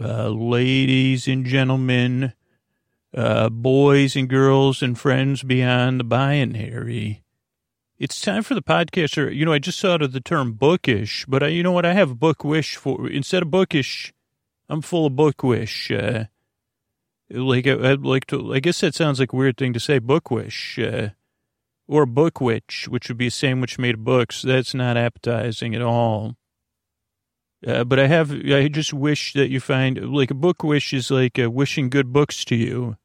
uh, ladies and gentlemen, uh, boys and girls and friends beyond the binary. It's time for the podcast. Or, you know, I just thought of the term bookish, but I, you know what? I have book wish for instead of bookish. I'm full of book wish. Uh, like I, would like to. I guess that sounds like a weird thing to say. Book wish. Uh, or book witch, which would be a sandwich made of books. That's not appetizing at all. Uh, but I have, I just wish that you find, like a book wish is like uh, wishing good books to you.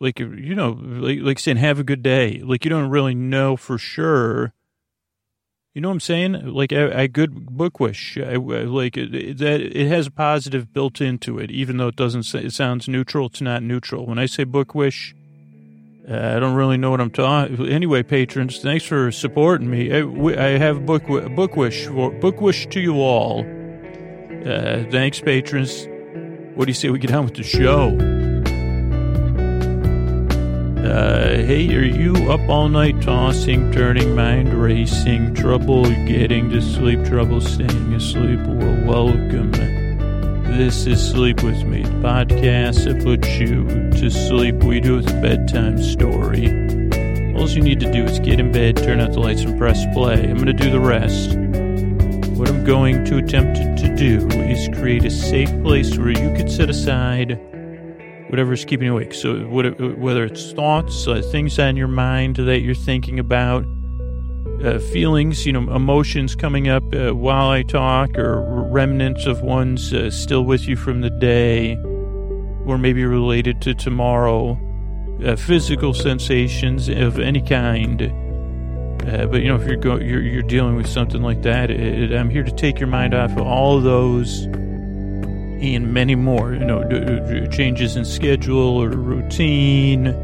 Like, you know, like, like saying, have a good day. Like, you don't really know for sure. You know what I'm saying? Like, a, a good book wish. I, like, it, that it has a positive built into it, even though it doesn't it sounds neutral. It's not neutral. When I say book wish, uh, I don't really know what I'm talking. Anyway, patrons, thanks for supporting me. I, I have book book wish book wish to you all. Uh, thanks, patrons. What do you say we get on with the show? Uh, hey, are you up all night tossing, turning, mind racing, trouble getting to sleep, trouble staying asleep? Well, welcome. This is Sleep With Me, podcast that puts you to sleep. We do it with a bedtime story. All you need to do is get in bed, turn out the lights, and press play. I'm going to do the rest. What I'm going to attempt to do is create a safe place where you can set aside whatever's keeping you awake. So, whether it's thoughts, uh, things on your mind that you're thinking about, uh, feelings, you know, emotions coming up uh, while I talk, or remnants of ones uh, still with you from the day, or maybe related to tomorrow, uh, physical sensations of any kind. Uh, but you know, if you're, go- you're you're dealing with something like that, it, it, I'm here to take your mind off of all of those and many more. You know, d- d- changes in schedule or routine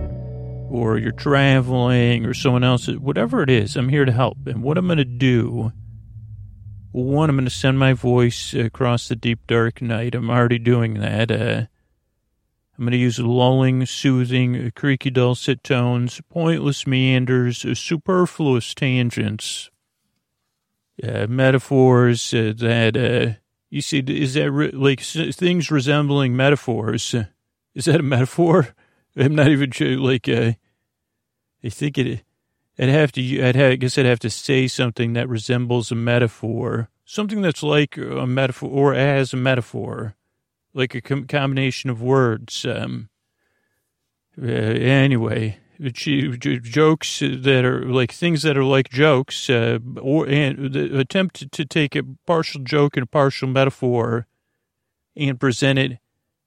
or you're traveling or someone else, whatever it is, I'm here to help. And what I'm going to do, one, I'm going to send my voice across the deep, dark night. I'm already doing that. Uh, I'm going to use lulling, soothing, creaky, dulcet tones, pointless meanders, superfluous tangents, uh, metaphors uh, that, uh, you see, is that re- like things resembling metaphors? Is that a metaphor? I'm not even sure, like, uh, I think it, I'd have to, I'd have, I guess I'd have to say something that resembles a metaphor, something that's like a metaphor or as a metaphor, like a com- combination of words. Um, uh, anyway, jokes that are like things that are like jokes, uh, or and the attempt to take a partial joke and a partial metaphor and present it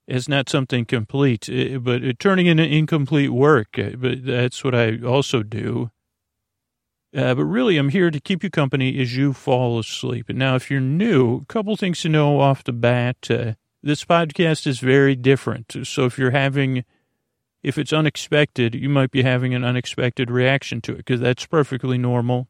is not something complete, eh, but turning into incomplete work. Eh, but that's what I also do. Uh, but really, I'm here to keep you company as you fall asleep. And now, if you're new, a couple things to know off the bat. Uh, this podcast is very different. So if you're having, if it's unexpected, you might be having an unexpected reaction to it because that's perfectly normal.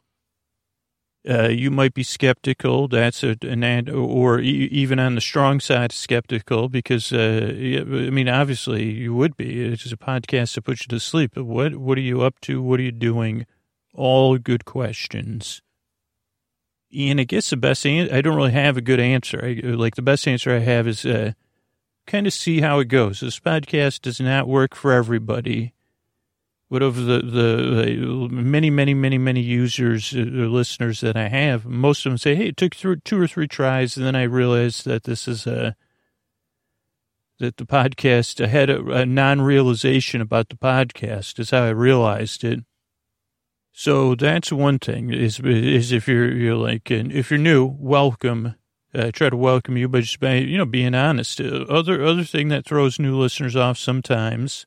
Uh, you might be skeptical. That's a, an or even on the strong side, skeptical because uh, I mean, obviously you would be. It's a podcast to put you to sleep. But what what are you up to? What are you doing? All good questions. And I guess the best answer, I don't really have a good answer. I, like the best answer I have is uh, kind of see how it goes. This podcast does not work for everybody but of the, the many, many, many, many users or uh, listeners that I have, most of them say, hey, it took two or three tries. And then I realized that this is a, that the podcast, I had a, a non-realization about the podcast is how I realized it. So that's one thing is, is if you're, you're like, if you're new, welcome. I try to welcome you by just by, you know, being honest. Uh, other, other thing that throws new listeners off sometimes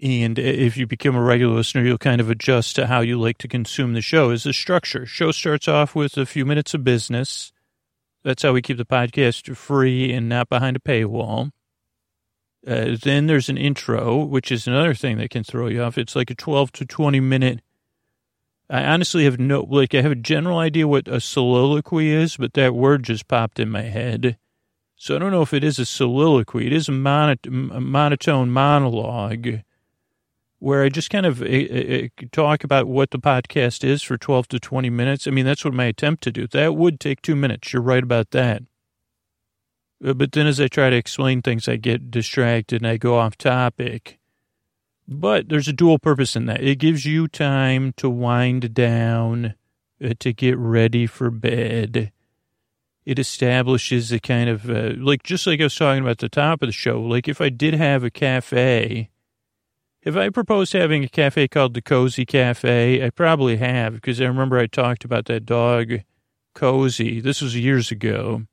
and if you become a regular listener, you'll kind of adjust to how you like to consume the show. Is the structure? Show starts off with a few minutes of business. That's how we keep the podcast free and not behind a paywall. Uh, then there's an intro, which is another thing that can throw you off. It's like a 12 to 20 minute. I honestly have no, like, I have a general idea what a soliloquy is, but that word just popped in my head. So I don't know if it is a soliloquy. It is a, monot- a monotone monologue where I just kind of uh, talk about what the podcast is for 12 to 20 minutes. I mean, that's what my attempt to do. That would take two minutes. You're right about that. Uh, But then as I try to explain things, I get distracted and I go off topic. But there's a dual purpose in that. It gives you time to wind down, uh, to get ready for bed. It establishes a kind of, uh, like, just like I was talking about at the top of the show, like if I did have a cafe, if I proposed having a cafe called the Cozy Cafe, I probably have, because I remember I talked about that dog, Cozy. This was years ago.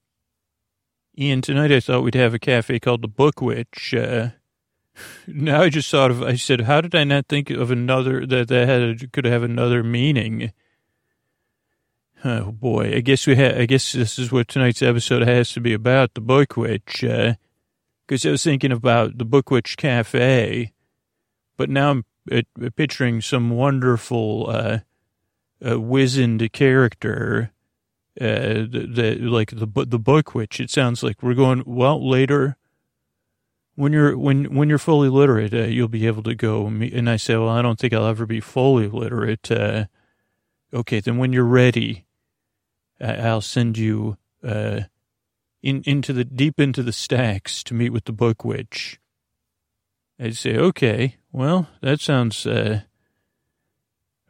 And tonight I thought we'd have a cafe called the Book Witch. Uh, now I just thought of, I said, how did I not think of another, that that had, could have another meaning? Oh boy, I guess we had, I guess this is what tonight's episode has to be about, the Book Witch. Uh, cause I was thinking about the Book Witch Cafe, but now I'm uh, picturing some wonderful, uh, uh wizened character, uh, the, the, like the, the Book Witch. It sounds like we're going, well, later, when you're when when you're fully literate, uh, you'll be able to go. And I say, well, I don't think I'll ever be fully literate. Uh, okay, then when you're ready, I'll send you uh, in into the deep into the stacks to meet with the book witch. I'd say, okay, well, that sounds uh,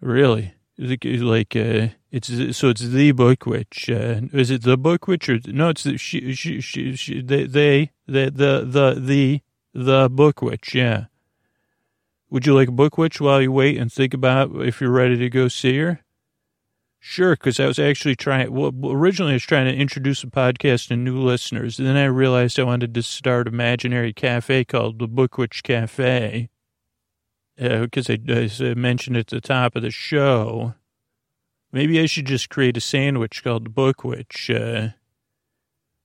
really like uh, it's so it's the book witch. Uh, is it the book witch or no? It's the she she she, she they they the the the the the book witch. Yeah. Would you like a book witch while you wait and think about if you're ready to go see her? Sure, because I was actually trying. Well, originally I was trying to introduce a podcast to new listeners, and then I realized I wanted to start an imaginary cafe called the Book Witch Cafe, because I, I mentioned at the top of the show. Maybe I should just create a sandwich called the Book Witch. Uh,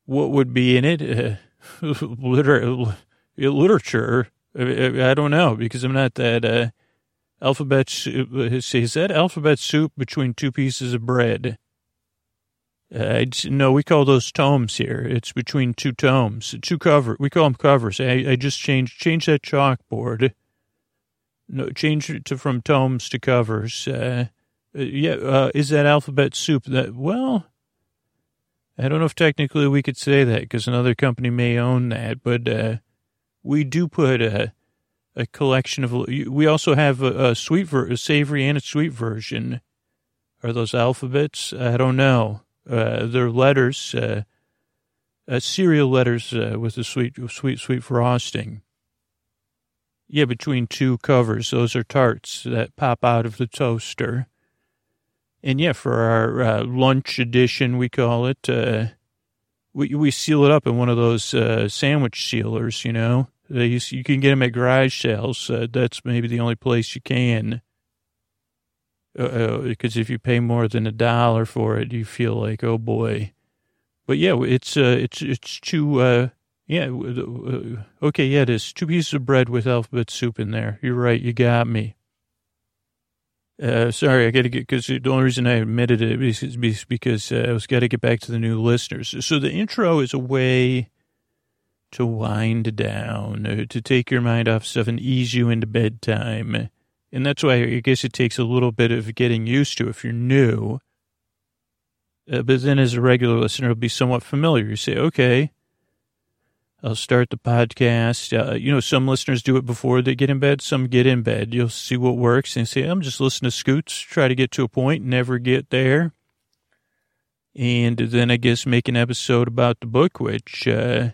what would be in it? Uh, liter- literature. I, I don't know because I'm not that. Uh, alphabet soup. Is that alphabet soup between two pieces of bread? Uh, no, we call those tomes here. It's between two tomes, two cover. We call them covers. I, I just changed change that chalkboard. No, change it to from tomes to covers. Uh, uh, yeah, uh, is that alphabet soup? That well, I don't know if technically we could say that because another company may own that, but uh, we do put a a collection of. We also have a, a sweet, ver, a savory and a sweet version. Are those alphabets? I don't know. Uh, they're letters, uh, uh, cereal letters uh, with a sweet, sweet, sweet frosting. Yeah, between two covers, those are tarts that pop out of the toaster. And yeah, for our uh, lunch edition, we call it. Uh, we we seal it up in one of those sandwich sealers. You know, they use, you can get them at garage sales. Uh, that's maybe the only place you can. Because if you pay more than a dollar for it, you feel like, oh boy. But yeah, it's uh, it's it's two. Uh, yeah, uh, okay, yeah, it is two pieces of bread with alphabet soup in there. You're right. You got me. Uh, sorry, I got to get because the only reason I admitted it is because uh, I was got to get back to the new listeners. So the intro is a way to wind down, uh, to take your mind off stuff and ease you into bedtime, and that's why I guess it takes a little bit of getting used to if you're new. Uh, but then, as a regular listener, it'll be somewhat familiar. You say, okay. I'll start the podcast. Uh, you know, some listeners do it before they get in bed. Some get in bed. You'll see what works and say, I'm just listening to Scoots, try to get to a point, never get there. And then I guess make an episode about the book, which, uh,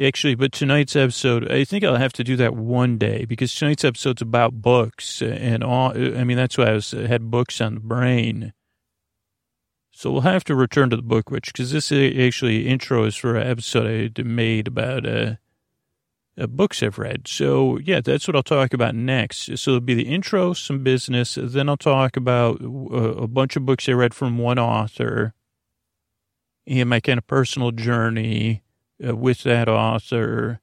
actually, but tonight's episode, I think I'll have to do that one day because tonight's episode's about books and all. I mean, that's why I was, had books on the brain. So we'll have to return to the book, which because this actually intro is for an episode I made about uh, uh, books I've read. So yeah, that's what I'll talk about next. So it'll be the intro, some business. Then I'll talk about uh, a bunch of books I read from one author and my kind of personal journey uh, with that author,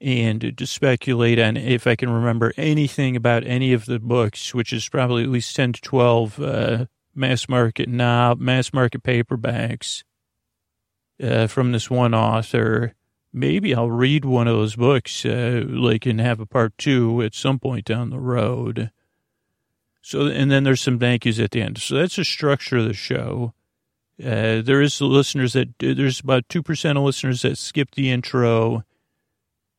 and to speculate on if I can remember anything about any of the books, which is probably at least ten to twelve. Uh, mass market knob, mass market paperbacks uh, from this one author. Maybe I'll read one of those books, uh, like, and have a part two at some point down the road. So, and then there's some thank yous at the end. So that's the structure of the show. Uh, there is listeners that there's about two percent of listeners that skip the intro,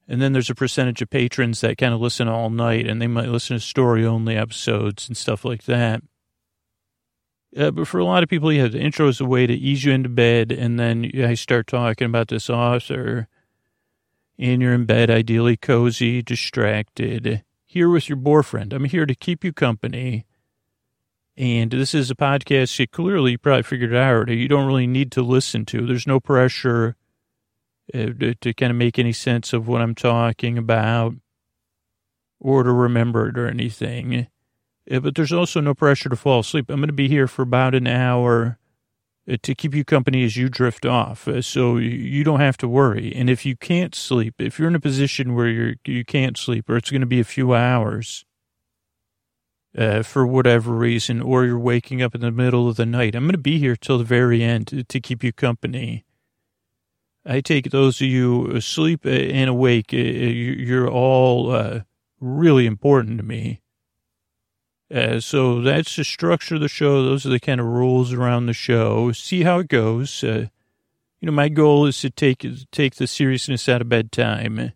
and then there's a percentage of patrons that kind of listen all night, and they might listen to story only episodes and stuff like that. Uh, but for a lot of people, yeah, the intro is a way to ease you into bed, and then I start talking about this author, and you're in bed, ideally cozy, distracted, here with your boyfriend. I'm here to keep you company and this is a podcast you clearly probably figured out you don't really need to listen to. There's no pressure uh, to, kind of make any sense of what I'm talking about or to remember it or anything. Uh, but there's also no pressure to fall asleep. I'm going to be here for about an hour uh, to keep you company as you drift off. So you don't have to worry. And if you can't sleep, if you're in a position where you're, you can't sleep or it's going to be a few hours, uh, for whatever reason, or you're waking up in the middle of the night, I'm going to be here till the very end to, keep you company. I take those of you asleep and awake, uh, you're all uh, really important to me. Uh, so that's the structure of the show. Those are the kind of rules around the show. See how it goes. Uh, you know, my goal is to take take the seriousness out of bedtime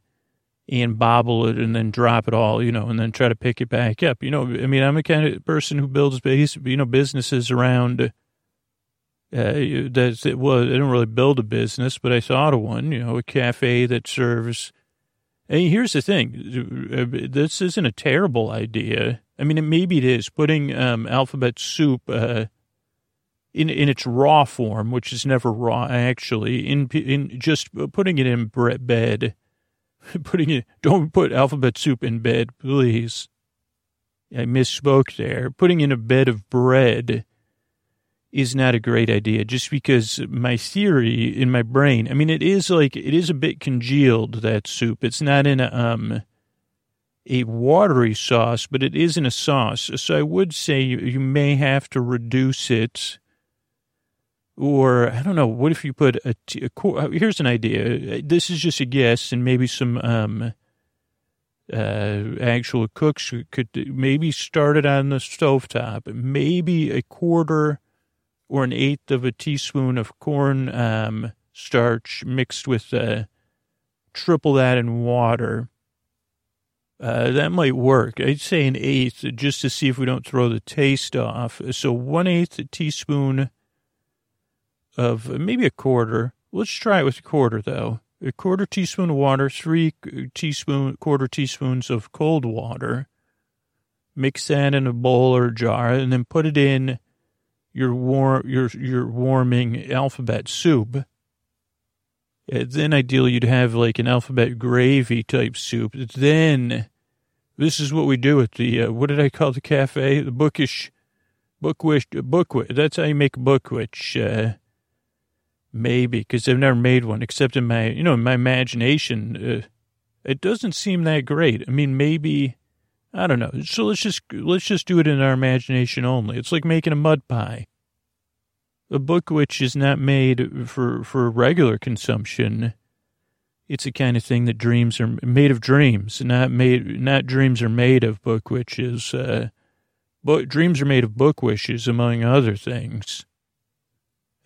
and bobble it and then drop it all, you know, and then try to pick it back up. You know, I mean, I'm a kind of person who builds, you know, businesses around. Uh, that's it. Well, I didn't really build a business, but I thought of one. You know, a cafe that serves. And here's the thing: this isn't a terrible idea. I mean, maybe it is putting um, alphabet soup uh, in in its raw form, which is never raw actually. In in just putting it in bread bed putting it, don't put alphabet soup in bed, please. I misspoke there. Putting in a bed of bread is not a great idea just because my theory in my brain, I mean, it is like, it is a bit congealed, that soup. It's not in a, um, a watery sauce, but it is in a sauce. So I would say you, you may have to reduce it or I don't know. What if you put a, a, uh, here's an idea. This is just a guess, and maybe some um, uh, actual cooks could maybe start it on the stovetop. Maybe a quarter or an eighth of a teaspoon of corn um, starch mixed with uh, triple that in water. Uh, that might work. I'd say an eighth just to see if we don't throw the taste off. So one eighth teaspoon of maybe a quarter. Let's try it with a quarter though. A quarter teaspoon of water, three teaspoon, quarter teaspoons of cold water. Mix that in a bowl or jar, and then put it in your warm, your your warming alphabet soup. And then ideally you'd have like an alphabet gravy type soup. Then this is what we do at the uh, what did I call the cafe? The bookish, bookwish, bookwish. That's how you make bookwish. Uh, Maybe, because I've never made one, except in my, you know, in my imagination. Uh, it doesn't seem that great. I mean, maybe, I don't know. So let's just, let's just do it in our imagination only. It's like making a mud pie. A book which is not made for, for regular consumption. It's a kind of thing that dreams are made of dreams, not made, not dreams are made of book witches. Uh, but dreams are made of book wishes, among other things.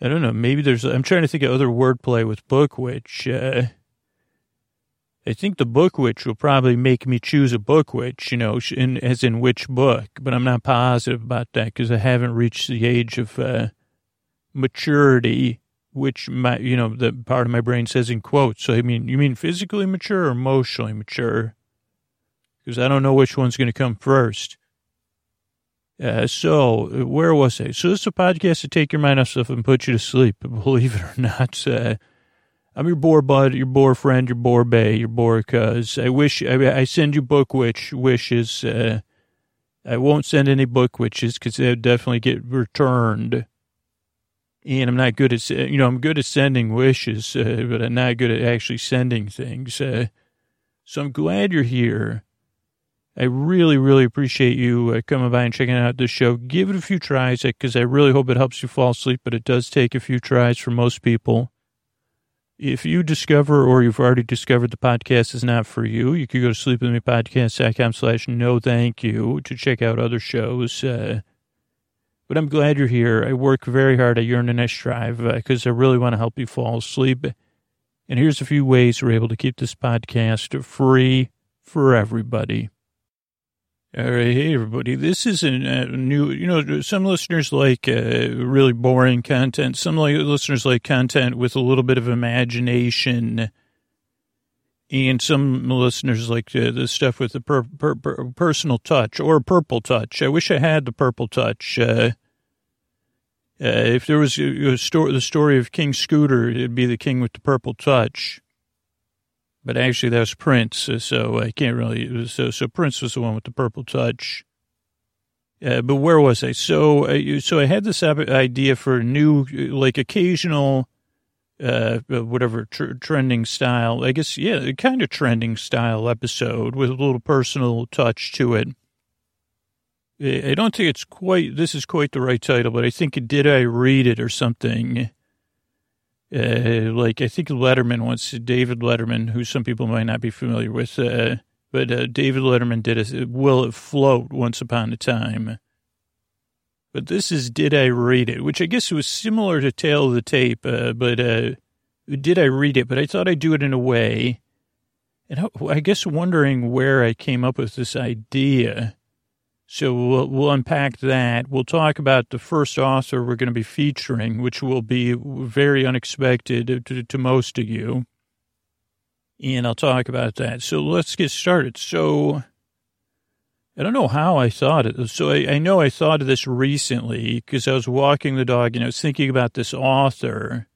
I don't know. Maybe there's. I'm trying to think of other wordplay with book which. Uh, I think the book which will probably make me choose a book which, you know, in, as in which book, but I'm not positive about that because I haven't reached the age of uh, maturity, which my, you know, the part of my brain says in quotes. So, I mean, you mean physically mature or emotionally mature? Because I don't know which one's going to come first. Uh, so where was I? So this is a podcast to take your mind off stuff and put you to sleep. Believe it or not, uh, I'm your bore bud, your bore friend, your bore bay, your bore cuz. I wish I, I, send you book witch wishes. Uh, I won't send any book witches because they'll definitely get returned. And I'm not good at, you know, I'm good at sending wishes, uh, but I'm not good at actually sending things. Uh, so I'm glad you're here. I really, really appreciate you uh, coming by and checking out this show. Give it a few tries because I really hope it helps you fall asleep, but it does take a few tries for most people. If you discover or you've already discovered the podcast is not for you, you could go to sleepwithmepodcast.com slash no thank you to check out other shows. Uh, But I'm glad you're here. I work very hard I at Uranus Drive because uh, I really want to help you fall asleep. And here's a few ways we're able to keep this podcast free for everybody. All right, hey everybody. This is a, a new, you know, some listeners like uh, really boring content. Some like, listeners like content with a little bit of imagination, and some listeners like uh, the stuff with the per, per, per, personal touch or a purple touch. I wish I had the purple touch. Uh, uh if there was a, a story, the story of King Scooter, it'd be the king with the purple touch but actually that was Prince, uh, so I can't really. So so Prince was the one with the purple touch. Uh, but where was I? So uh, so I had this idea for a new, like occasional, uh, uh, whatever tr- trending style. I guess yeah, kind of trending style episode with a little personal touch to it. I don't think it's quite. This is quite the right title, but I think did I read it or something uh, like I think Letterman once, David Letterman, who some people might not be familiar with, uh, but uh, David Letterman did a Will It Float once upon a time. But this is Did I Read It, which I guess was similar to Tale of the Tape, uh, but uh, Did I Read It? But I thought I'd do it in a way, and I guess wondering where I came up with this idea. So we'll, we'll, unpack that. We'll talk about the first author we're going to be featuring, which will be very unexpected to, to most of you. And I'll talk about that. So let's get started. So I don't know how I thought it. So I, I know I thought of this recently because I was walking the dog and I was thinking about this author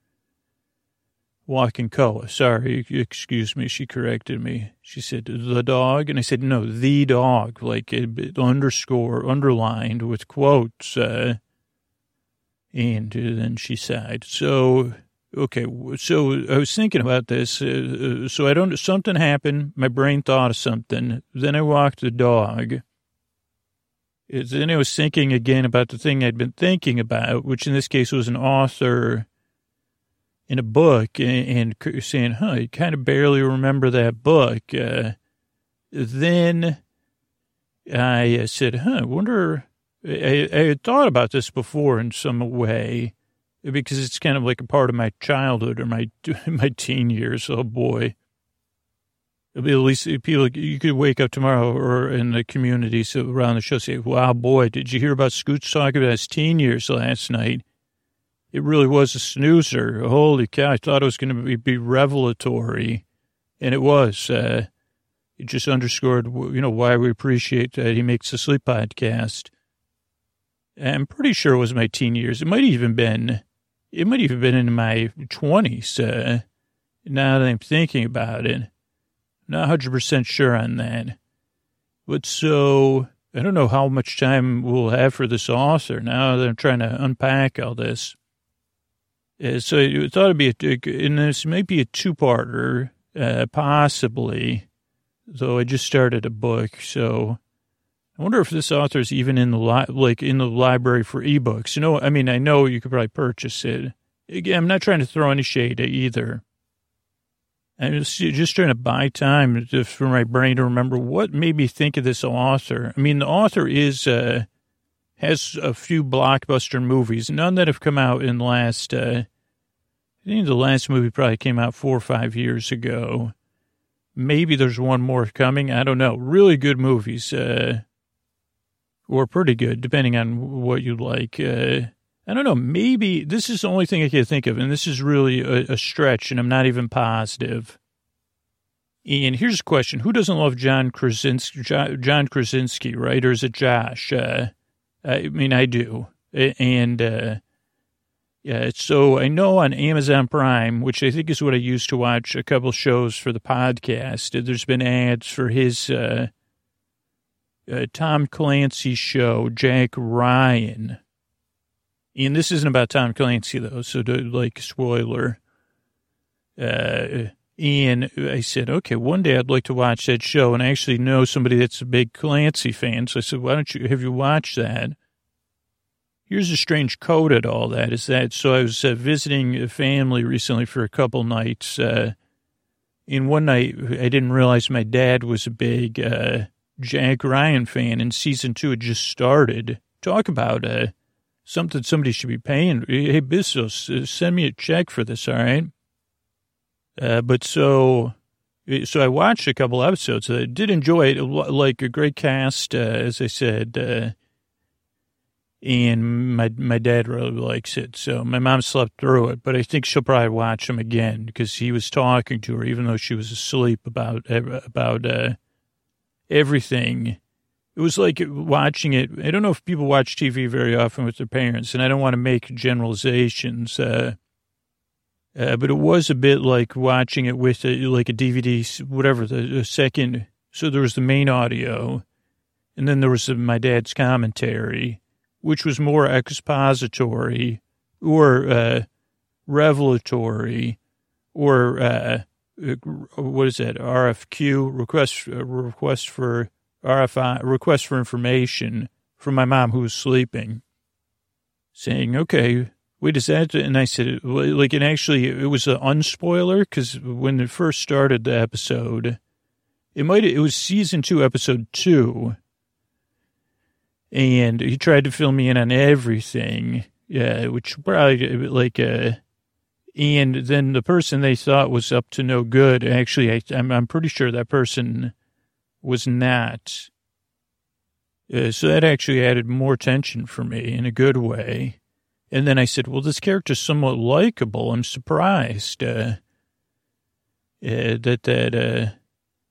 walking Koa. Sorry, excuse me. She corrected me. She said, the dog. And I said, no, the dog, like underscore, underlined with quotes. Uh, and then she sighed. So, okay. So I was thinking about this. Uh, uh, so I don't, something happened. My brain thought of something. Then I walked the dog. Then I was thinking again about the thing I'd been thinking about, which in this case was an author in a book and, and saying, huh, you kind of barely remember that book. Uh, then I uh, said, huh, I wonder, I, I, had thought about this before in some way because it's kind of like a part of my childhood or my, my teen years. Oh boy. At least people, you could wake up tomorrow or in the community so around the show say, wow, boy, did you hear about Scoots talking about his teen years last night? It really was a snoozer. Holy cow. I thought it was going to be, be revelatory. And it was. Uh, it just underscored, you know, why we appreciate that he makes a sleep podcast. I'm pretty sure it was my teen years. It might even been, it might even been in my 20s. Uh, now that I'm thinking about it, not 100% sure on that. But so, I don't know how much time we'll have for this author now that I'm trying to unpack all this. Uh, so I thought it'd be, a, and this may be a two-parter, uh, possibly, though I just started a book. So I wonder if this author is even in the li- like in the library for ebooks. You know, I mean, I know you could probably purchase it. Again, I'm not trying to throw any shade at either. I'm just, just trying to buy time just for my brain to remember what made me think of this author. I mean, the author is uh, has a few blockbuster movies, none that have come out in the last uh, I think the last movie probably came out four or five years ago. Maybe there's one more coming. I don't know. Really good movies, uh, or pretty good, depending on what you like. Uh, I don't know. Maybe this is the only thing I can think of, and this is really a, a stretch, and I'm not even positive. And here's a question: Who doesn't love John Krasinski? John Krasinski, right? Or is it Josh? Uh, I mean, I do, and. Uh, yeah, so I know on Amazon Prime, which I think is what I used to watch a couple shows for the podcast, there's been ads for his uh, uh, Tom Clancy show, Jack Ryan. And this isn't about Tom Clancy, though, so to, like, spoiler. Uh, and I said, okay, one day I'd like to watch that show. And I actually know somebody that's a big Clancy fan. So I said, why don't you, have you watched that? Here's a strange code at all that is that. So I was uh, visiting a family recently for a couple nights. Uh, in one night, I didn't realize my dad was a big uh, Jack Ryan fan, and season two had just started. Talk about uh, something somebody should be paying. Hey, Bezos, send me a check for this, all right? Uh, but so, so I watched a couple episodes. I did enjoy it, like a great cast, uh, as I said. Uh, and my my dad really likes it. So my mom slept through it, but I think she'll probably watch him again because he was talking to her even though she was asleep about about uh, everything. It was like watching it. I don't know if people watch TV very often with their parents, and I don't want to make generalizations. Uh, uh, but it was a bit like watching it with a, like a DVD, whatever the, the second. So there was the main audio, and then there was my dad's commentary which was more expository or uh, revelatory or uh, what is that RFQ request uh, request for RFI request for information from my mom who was sleeping, saying, "Okay, wait, is that?" And I said, "Like, and actually, it was an unspoiler because when it first started the episode, it might it was season two, episode two." And he tried to fill me in on everything. Yeah, which probably like uh, and then the person they thought was up to no good. Actually, I, I'm I'm pretty sure that person was not. Uh, so that actually added more tension for me in a good way. And then I said, "Well, this character's somewhat likable. I'm surprised uh, uh, that that." Uh,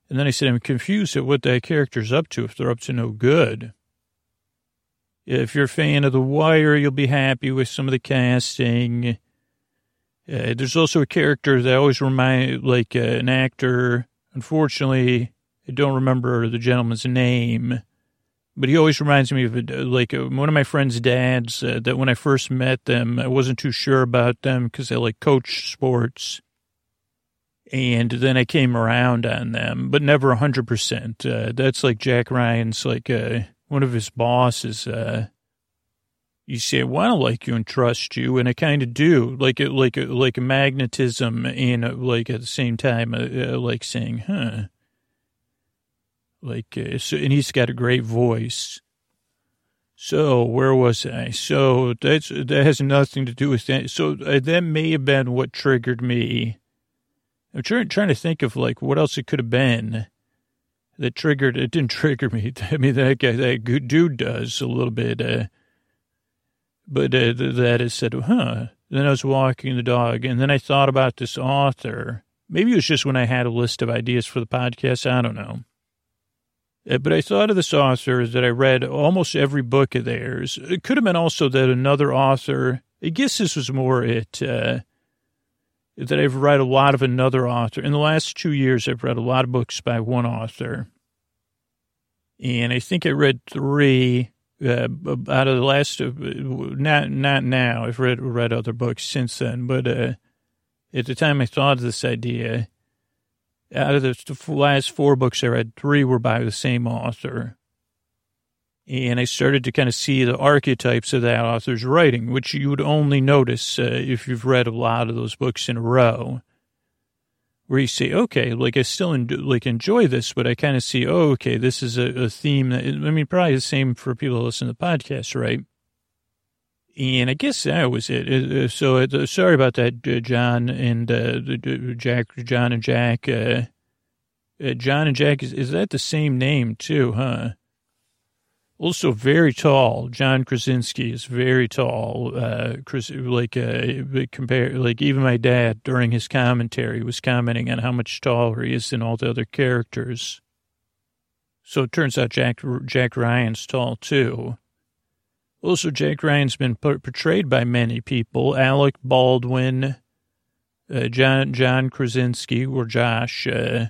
and then I said, "I'm confused at what that character's up to. If they're up to no good." If you're a fan of The Wire, you'll be happy with some of the casting. Uh, there's also a character that always remind like uh, an actor. Unfortunately, I don't remember the gentleman's name, but he always reminds me of like uh, one of my friend's dads. Uh, that when I first met them, I wasn't too sure about them because they like coach sports, and then I came around on them, but never hundred percent. Uh, that's like Jack Ryan's like uh, one of his bosses, uh, you say, well, I don't like you and trust you. And I kind of do like it, like, a, like a magnetism and uh, like at the same time, uh, uh, like saying, huh, like, uh, so, and he's got a great voice. So where was I? So that's, that has nothing to do with that. So uh, that may have been what triggered me. I'm trying, trying to think of like what else it could have been that triggered, it didn't trigger me. I mean, that guy, that dude does a little bit, uh, but uh, that has said, huh. Then I was walking the dog, and then I thought about this author. Maybe it was just when I had a list of ideas for the podcast. I don't know. Uh, but I thought of this author that I read almost every book of theirs. It could have been also that another author, I guess this was more it, uh, that I've read a lot of another author. In the last two years, I've read a lot of books by one author. And I think I read three uh, out of the last, uh, not not now. I've read read other books since then, but uh, at the time I thought of this idea, out of the last four books I read, three were by the same author. And I started to kind of see the archetypes of that author's writing, which you would only notice uh, if you've read a lot of those books in a row. Where you say, okay, like I still en- like enjoy this, but I kind of see, oh, okay, this is a, a theme that I mean, probably the same for people who listen to the podcast, right? And I guess that was it. So uh, sorry about that, uh, John and uh, Jack, John and Jack. Uh, uh, John and Jack is, is that the same name too, huh? Also very tall. John Krasinski is very tall. Uh, Chris, like, uh, compare, like even my dad during his commentary was commenting on how much taller he is than all the other characters. So it turns out Jack, Jack Ryan's tall too. Also, Jack Ryan's been portrayed by many people. Alec Baldwin, uh, John, John Krasinski, or Josh, uh,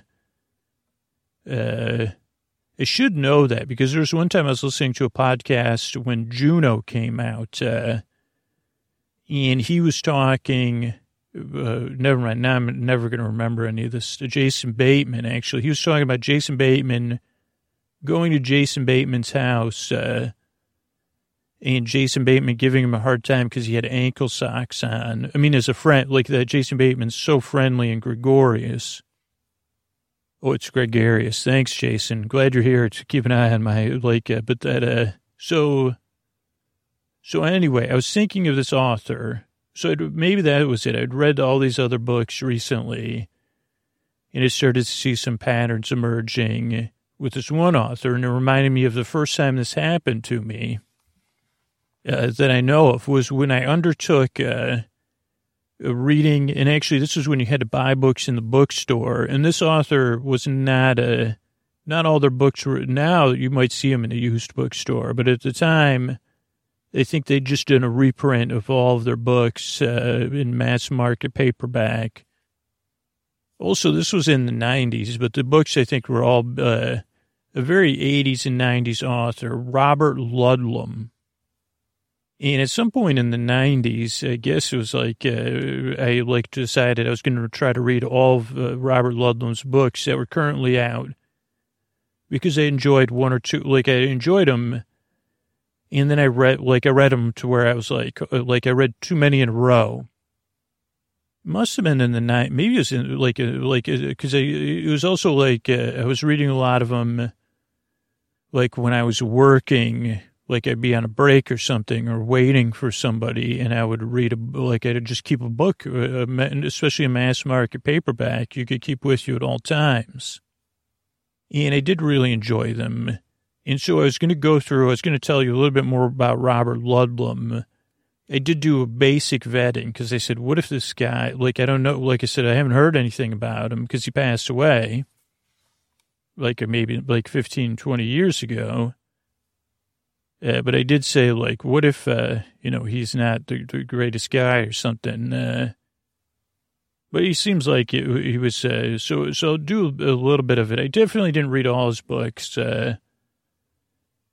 uh, I should know that because there was one time I was listening to a podcast when Juno came out, uh, and he was talking. Uh, never mind. Now I'm never going to remember any of this. Jason Bateman, actually, he was talking about Jason Bateman going to Jason Bateman's house, uh, and Jason Bateman giving him a hard time because he had ankle socks on. I mean, as a friend, like that, Jason Bateman's so friendly and gregarious Oh, it's gregarious. Thanks, Jason. Glad you're here to keep an eye on my like. Uh, but that uh, so So anyway, I was thinking of this author. So it, maybe that was it. I'd read all these other books recently, and I started to see some patterns emerging with this one author, and it reminded me of the first time this happened to me uh, that I know of was when I undertook uh, reading, and actually this was when you had to buy books in the bookstore, and this author was not a, not all their books were, now you might see them in a used bookstore, but at the time, I think they just did a reprint of all of their books uh, in mass market paperback. Also, this was in the 90s, but the books I think were all uh, a very 80s and 90s author, Robert Ludlum. And at some point in the 90s, I guess it was like, uh, I like decided I was going to try to read all of uh, Robert Ludlum's books that were currently out because I enjoyed one or two, like I enjoyed them. And then I read, like I read them to where I was like, uh, like I read too many in a row. Must have been in the night, maybe it was in like, uh, like, because uh, it was also like, uh, I was reading a lot of them, like when I was working like I'd be on a break or something or waiting for somebody and I would read a, like I'd just keep a book, uh, especially a mass market paperback you could keep with you at all times. And I did really enjoy them. And so I was going to go through, I was going to tell you a little bit more about Robert Ludlum. I did do a basic vetting because I said, what if this guy, like, I don't know, like I said, I haven't heard anything about him because he passed away, like maybe like 15, 20 years ago. Uh, but I did say, like, what if, uh, you know, he's not the, the greatest guy or something? Uh, but he seems like it, he was, uh, so, so I'll do a little bit of it. I definitely didn't read all his books. Uh,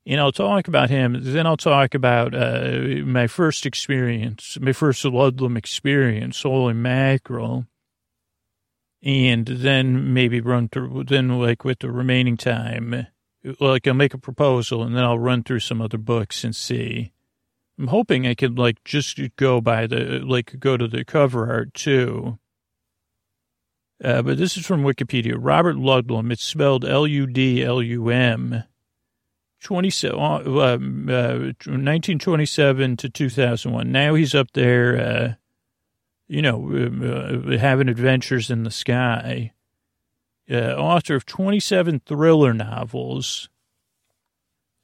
and I'll talk about him. Then I'll talk about uh, my first experience, my first Ludlum experience, holy mackerel. And then maybe run through, then like with the remaining time, like I'll make a proposal and then I'll run through some other books and see. I'm hoping I could like just go by the like go to the cover art too. Uh, but this is from Wikipedia. Robert Ludlum. It's spelled L-U-D-L-U-M. 27, uh, uh, 1927 to 2001. Now he's up there, uh, you know, uh, having adventures in the sky uh, author of 27 thriller novels.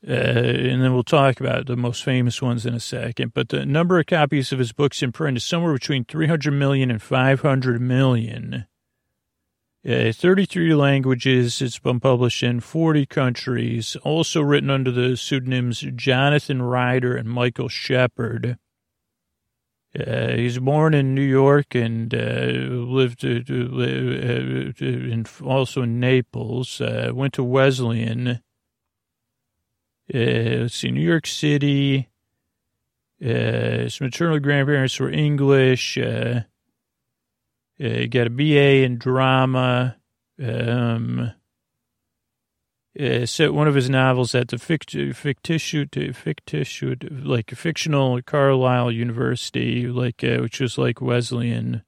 Uh, and then we'll talk about the most famous ones in a second. But the number of copies of his books in print is somewhere between 300 million and 500 million. Uh, 33 languages. It's been published in 40 countries. Also written under the pseudonyms Jonathan Ryder and Michael Shepherd. Uh, he's born in New York and uh, lived uh, in, also in Naples. Uh, went to Wesleyan. Uh, let's see, New York City. Uh, his maternal grandparents were English. He got a BA in drama. Um, uh, set one of his novels at the fictitious, fictitious, like fictional Carlisle University, like uh, which was like Wesleyan.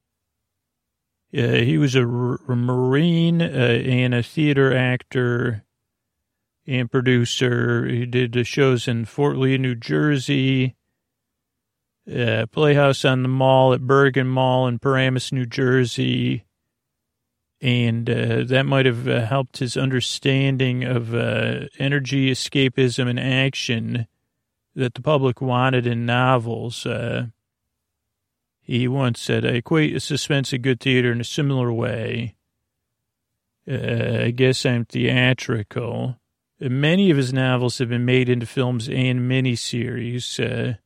Uh, he was a, r- Marine uh, and a theater actor and producer. He did the shows in Fort Lee, New Jersey, uh, Playhouse on the Mall at Bergen Mall in Paramus, New Jersey and uh, that might have uh, helped his understanding of uh, energy escapism and action that the public wanted in novels. Uh, he once said, I equate suspense and good theater in a similar way. Uh, I guess I'm theatrical. Many of his novels have been made into films and miniseries, uh,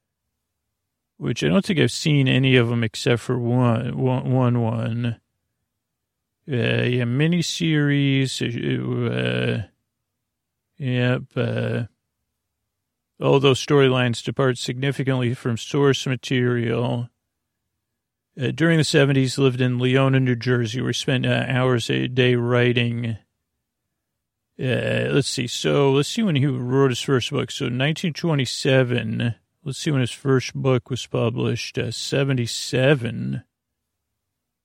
which I don't think I've seen any of them except for one, one, one. one uh, yeah, miniseries. Uh, yep. Uh, although storylines depart significantly from source material. Uh, during the 70s, lived in Leonia, New Jersey, where he spent uh, hours a day writing. Uh, let's see. So let's see when he wrote his first book. So 1927. Let's see when his first book was published. Uh, 77.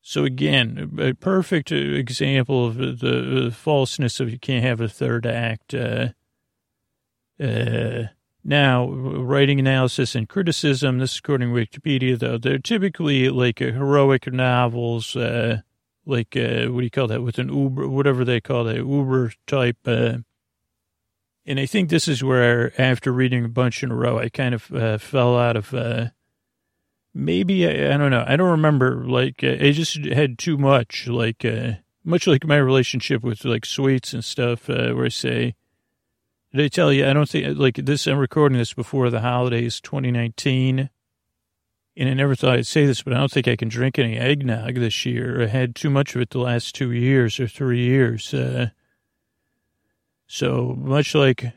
So again, a perfect example of the, falseness of you can't have a third act. Uh, uh, Now, writing analysis and criticism, this is according to Wikipedia, though, they're typically like heroic novels, uh, like, uh, what do you call that, with an Uber, whatever they call that, Uber type. Uh, and I think this is where, after reading a bunch in a row, I kind of uh, fell out of, uh, maybe, I, I, don't know, I don't remember, like, uh, I just had too much, like, uh, much like my relationship with, like, sweets and stuff, uh, where I say, did I tell you? I don't think like this. I'm recording this before the holidays, 2019, and I never thought I'd say this, but I don't think I can drink any eggnog this year. I had too much of it the last two years or three years. Uh, so much like,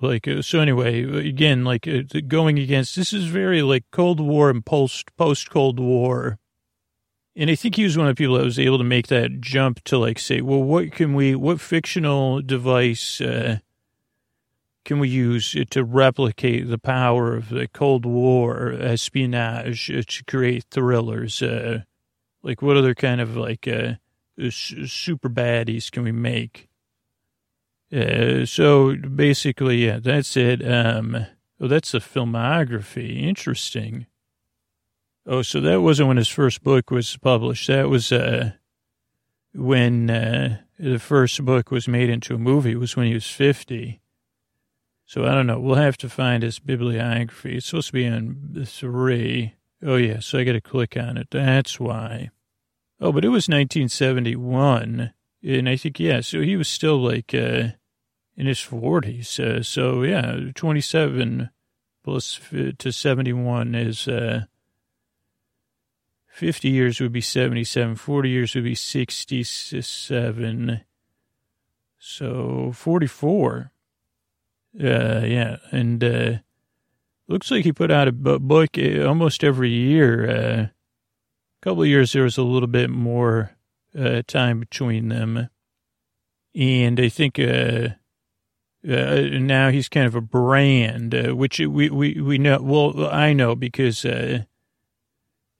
like uh, so. Anyway, again, like uh, going against this is very like Cold War and post post Cold War. And I think he was one of the people that was able to make that jump to like say, well, what can we, what fictional device, uh, can we use to replicate the power of the Cold War espionage uh, to create thrillers? Uh, like, what other kind of like uh, super baddies can we make? Uh, so basically, yeah, that's it. Um, oh, that's a filmography. Interesting. Oh, so that wasn't when his first book was published. That was uh, when uh, the first book was made into a movie. It was when he was fifty. So I don't know. We'll have to find his bibliography. It's supposed to be on three. Oh, yeah. So I got to click on it. That's why. Oh, but it was 1971. And I think, yeah, so he was still like uh, in his 40s. Uh, so, yeah, 27 plus to 71 is uh, 50 years would be 77. 40 years would be 67. So 44. Uh, yeah, and uh, looks like he put out a book uh, almost every year. Uh, a couple years there was a little bit more uh, time between them, and I think uh, uh, now he's kind of a brand, uh, which we, we we know. Well, I know because uh,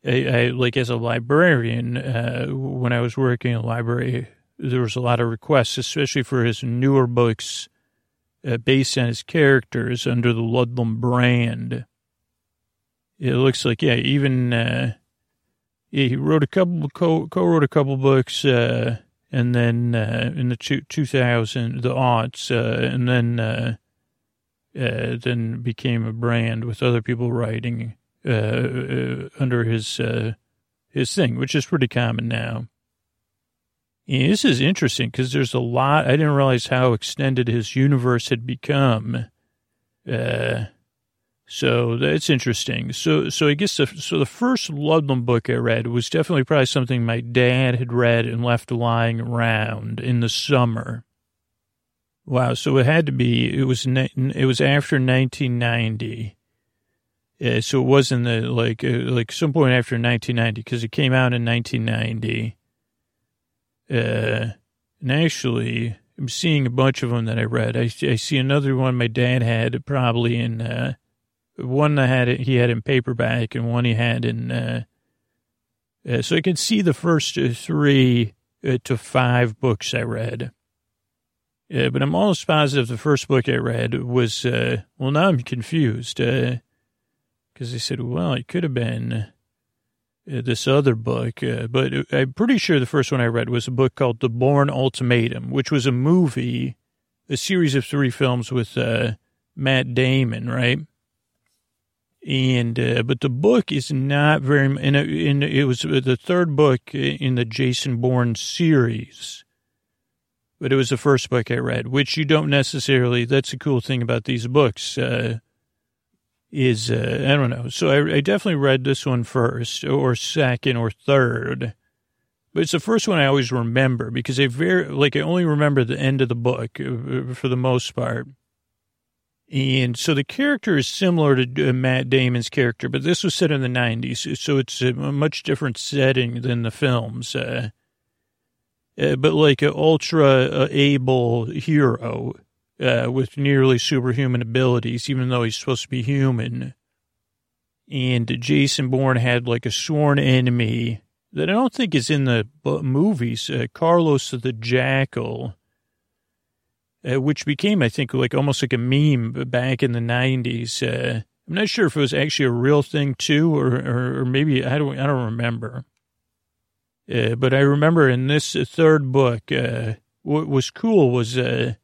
I, I like as a librarian uh, when I was working in a library, there was a lot of requests, especially for his newer books uh, based on his characters under the Ludlum brand. It looks like, yeah, even, uh, he wrote a couple, co, co-wrote a couple books, and then, uh, in the two, 2000, the aughts, uh, and then, uh, uh, then became a brand with other people writing, uh, uh under his, his thing, which is pretty common now. And this is interesting because there's a lot. I didn't realize how extended his universe had become. So that's interesting. So, so I guess the, so the first Ludlum book I read was definitely probably something my dad had read and left lying around in the summer. Wow. So it had to be, it was, it was after 1990. Uh, so it wasn't the, like, uh, like some point after 1990 because it came out in 1990. Uh, and actually, I'm seeing a bunch of them that I read. I, I see another one my dad had probably in, uh, one I had it, he had in paperback and one he had in, uh, uh so I can see the first uh, three uh, to five books I read. Uh, but I'm almost positive the first book I read was, uh, well, now I'm confused, uh, cause they said, well, it could have been, uh, this other book, uh, but I'm pretty sure the first one I read was a book called The Bourne Ultimatum, which was a movie, a series of three films with uh, Matt Damon, right? And uh, but the book is not very, and it, it was the third book in the Jason Bourne series. But it was the first book I read, which you don't necessarily. That's the cool thing about these books. Uh, is, uh, I don't know. So I, I, definitely read this one first or second or third. But it's the first one I always remember because I very, like, I only remember the end of the book uh, for the most part. And so the character is similar to uh, Matt Damon's character, but this was set in the 90s. So it's a much different setting than the films. Uh, uh, but like an ultra uh, able hero uh, with nearly superhuman abilities, even though he's supposed to be human. And Jason Bourne had like a sworn enemy that I don't think is in the movies, uh, Carlos the Jackal. Uh, which became, I think, like almost like a meme back in the 90s. Uh, I'm not sure if it was actually a real thing too, or, or, or maybe I don't, I don't remember. Uh, but I remember in this third book, uh, what was cool was, uh,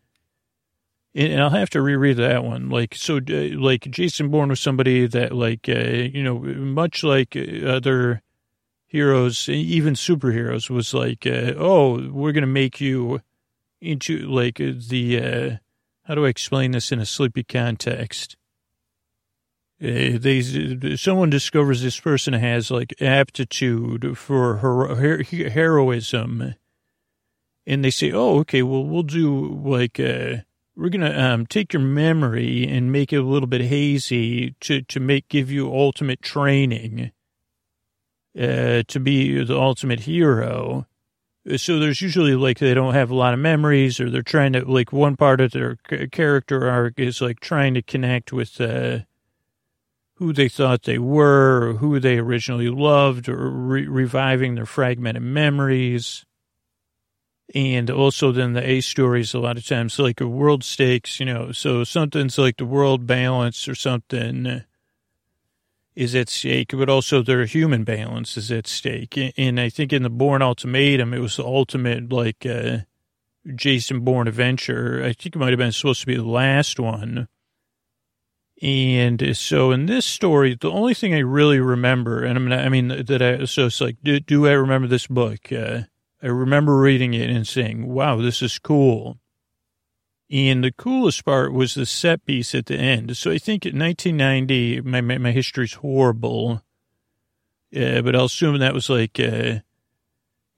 and I'll have to reread that one. Like, so, uh, like Jason Bourne was somebody that, like, you know, much like other heroes, even superheroes, was like, oh, we're gonna make you into like the. Uh, how do I explain this in a sleepy context? Uh, they someone discovers this person has like aptitude for her, her, heroism, and they say, "Oh, okay, well, we'll do like uh, we're gonna um, take your memory and make it a little bit hazy to to make give you ultimate training uh, to be the ultimate hero." So there's usually like they don't have a lot of memories, or they're trying to like one part of their character arc is like trying to connect with. Uh, who they thought they were, or who they originally loved, or re- reviving their fragmented memories. And also then the A stories a lot of times like a world stakes, you know, so something's like the world balance or something is at stake, but also their human balance is at stake. And I think in the Bourne Ultimatum, it was the ultimate like uh, Jason Bourne adventure. I think it might have been supposed to be the last one and so in this story, the only thing I really remember, and I'm I mean, that I, so it's like, do, do I remember this book? Uh, I remember reading it and saying, wow, this is cool. And the coolest part was the set piece at the end. So I think in 1990, my, my, my history's horrible. Uh, but I'll assume that was like, uh,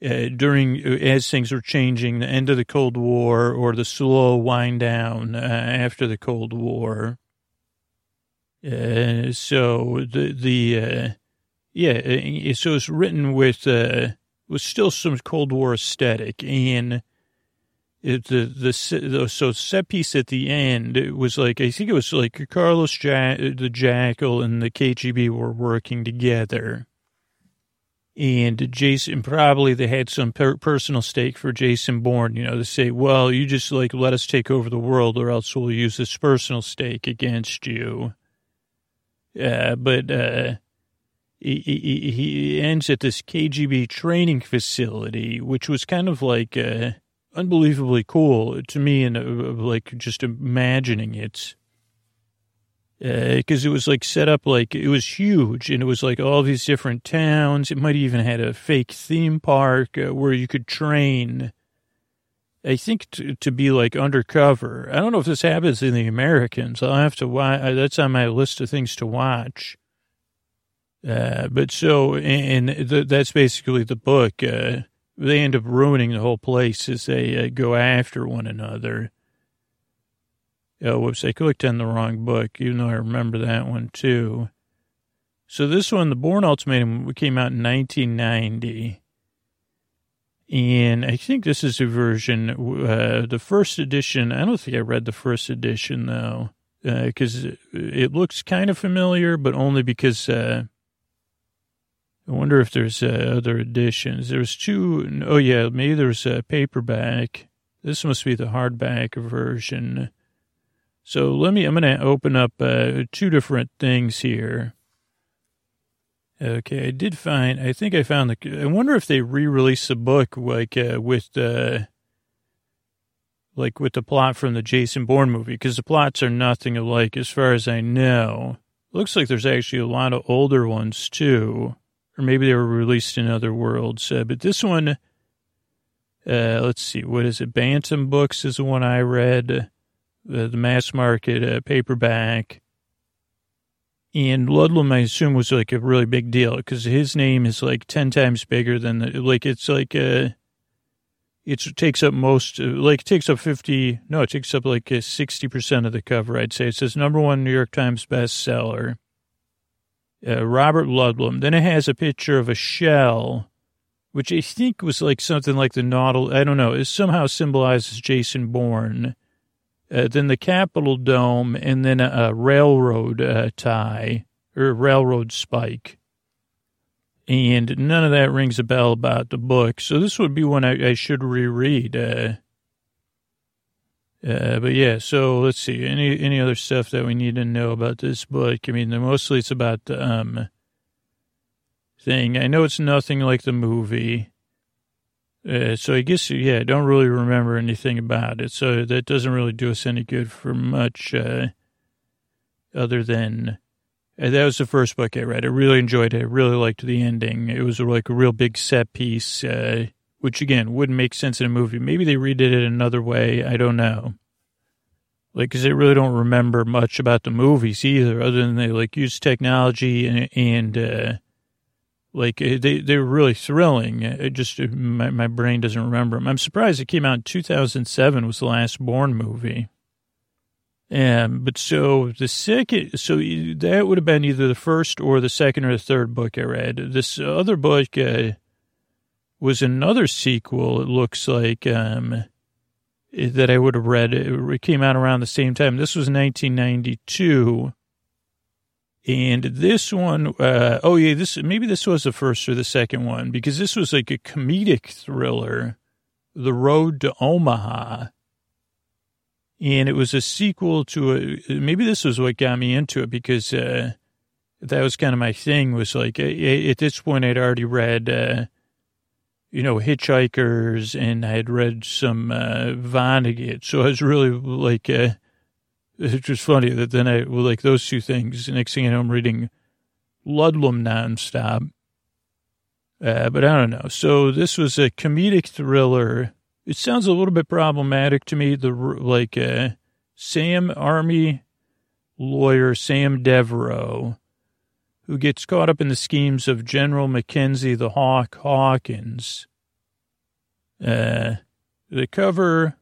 uh, during, as things were changing, the end of the Cold War or the slow wind down uh, after the Cold War. Uh, so the the uh, yeah, uh, so it's written with uh, with still some Cold War aesthetic, and it, the, the the so set piece at the end it was like I think it was like Carlos ja- the Jackal and the KGB were working together. And Jason, probably they had some per- personal stake for Jason Bourne, you know, to say, well, you just like let us take over the world or else we'll use this personal stake against you. Uh, but uh, he, he, he, ends at this KGB training facility, which was kind of like uh, unbelievably cool to me, and uh, like just imagining it. Because uh, it was like set up like it was huge, and it was like all these different towns. It might even had a fake theme park uh, where you could train I think to, to be like undercover. I don't know if this happens in the Americans. I'll have to watch. Uh, that's on my list of things to watch. Uh, but so, and the, that's basically the book. They end up ruining the whole place as they uh, go after one another. Oh, whoops, I clicked on the wrong book, even though I remember that one too. So this one, The Bourne Ultimatum, came out in 1990. And I think this is a version, uh, the first edition. I don't think I read the first edition though, because uh, it looks kind of familiar, but only because uh, I wonder if there's uh, other editions. There's two, oh yeah, maybe there's a paperback. This must be the hardback version. So let me, I'm going to open up uh, two different things here. Okay, I did find. I think I found the. I wonder if they re-released the book like uh, with the, like with the plot from the Jason Bourne movie because the plots are nothing alike as far as I know. Looks like there's actually a lot of older ones too, or maybe they were released in other worlds. Uh, but this one, uh, let's see, what is it? Bantam Books is the one I read. Uh, the mass market uh, paperback. And Ludlum, I assume, was like a really big deal because his name is like 10 times bigger than the, like, it's like, uh, it takes up most, like, it takes up 50, no, it takes up like 60% of the cover, I'd say. It says number one New York Times bestseller. Uh, Robert Ludlum. Then it has a picture of a shell, which I think was like something like the Nautilus. I don't know. It somehow symbolizes Jason Bourne uh, then the Capitol Dome, and then a, a railroad uh, tie or railroad spike. And none of that rings a bell about the book. So this would be one I, I should reread. Uh, but yeah, so let's see. Any any other stuff that we need to know about this book? I mean, mostly it's about the um thing. I know it's nothing like the movie. Uh, so I guess yeah, I don't really remember anything about it. So that doesn't really do us any good for much, uh, other than uh, that was the first book I read. I really enjoyed it. I really liked the ending. It was like a real big set piece. Uh, which again wouldn't make sense in a movie. Maybe they redid it another way. I don't know. Like, cause I really don't remember much about the movies either, other than they like use technology and, and uh, like uh, they they were really thrilling. It just uh, my my brain doesn't remember them. I'm surprised it came out in 2007 was the last Bourne movie. Um, but so the second, so that would have been either the first or the second or the third book I read. This other book, uh, was another sequel, it looks like, um, that I would have read. It came out around the same time. This was 1992. And this one, uh, oh yeah, this maybe this was the first or the second one because this was like a comedic thriller, The Road to Omaha. And it was a sequel to a, maybe this was what got me into it because, uh, that was kind of my thing was like, at this point I'd already read, uh, you know, Hitchhikers, and I had read some uh, Vonnegut. So I was really like, uh, it's just funny that then I, well, like those two things, next thing I know, I'm reading Ludlum nonstop. Uh, but I don't know. So this was a comedic thriller. It sounds a little bit problematic to me. The like uh, Sam Army lawyer Sam Devereaux who gets caught up in the schemes of General Mackenzie the Hawk Hawkins. Uh, the cover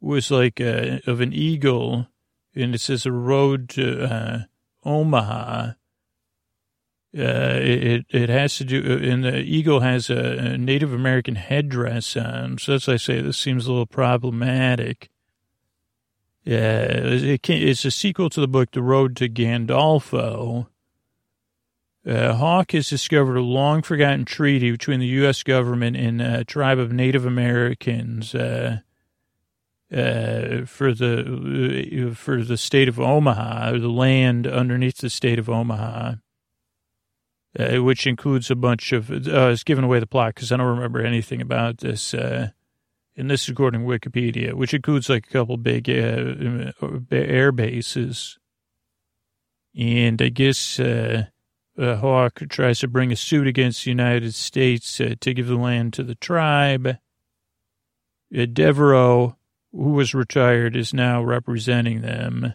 was like a, uh, of an eagle, and it says a road to uh, Omaha. Uh, it it has to do, and the eagle has a, a Native American headdress on, so as I say this seems a little problematic. Yeah, it it's a sequel to the book The Road to Gandolfo, uh, Hawk has discovered a long forgotten treaty between the U.S. government and a tribe of Native Americans uh, uh, for the uh, for the state of Omaha, the land underneath the state of Omaha, uh, which includes a bunch of. Uh, it's giving away the plot because I don't remember anything about this. and this is according to Wikipedia, which includes like a couple big air bases, and I guess uh, Hawk tries to bring a suit against the United States uh, to give the land to the tribe. Uh, Devereaux, who was retired, is now representing them.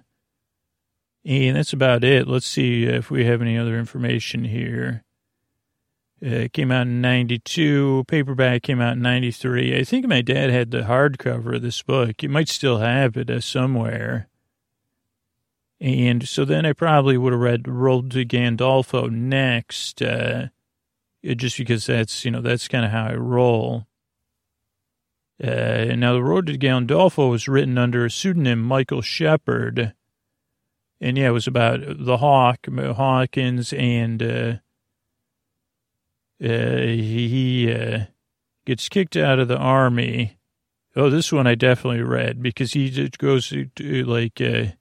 And that's about it. Let's see if we have any other information here. Uh, it came out in 92. Paperback came out in 93. I think my dad had the hardcover of this book. You might still have it uh, somewhere. And so then I probably would have read Road to Gandolfo next, uh, just because that's, you know, that's kind of how I roll. Uh, now, The Road to Gandolfo was written under a pseudonym, Michael Shepherd. And yeah, it was about the Hawk, Hawkins, and uh, uh, he uh, gets kicked out of the army. Oh, this one I definitely read because he just goes to, like, uh,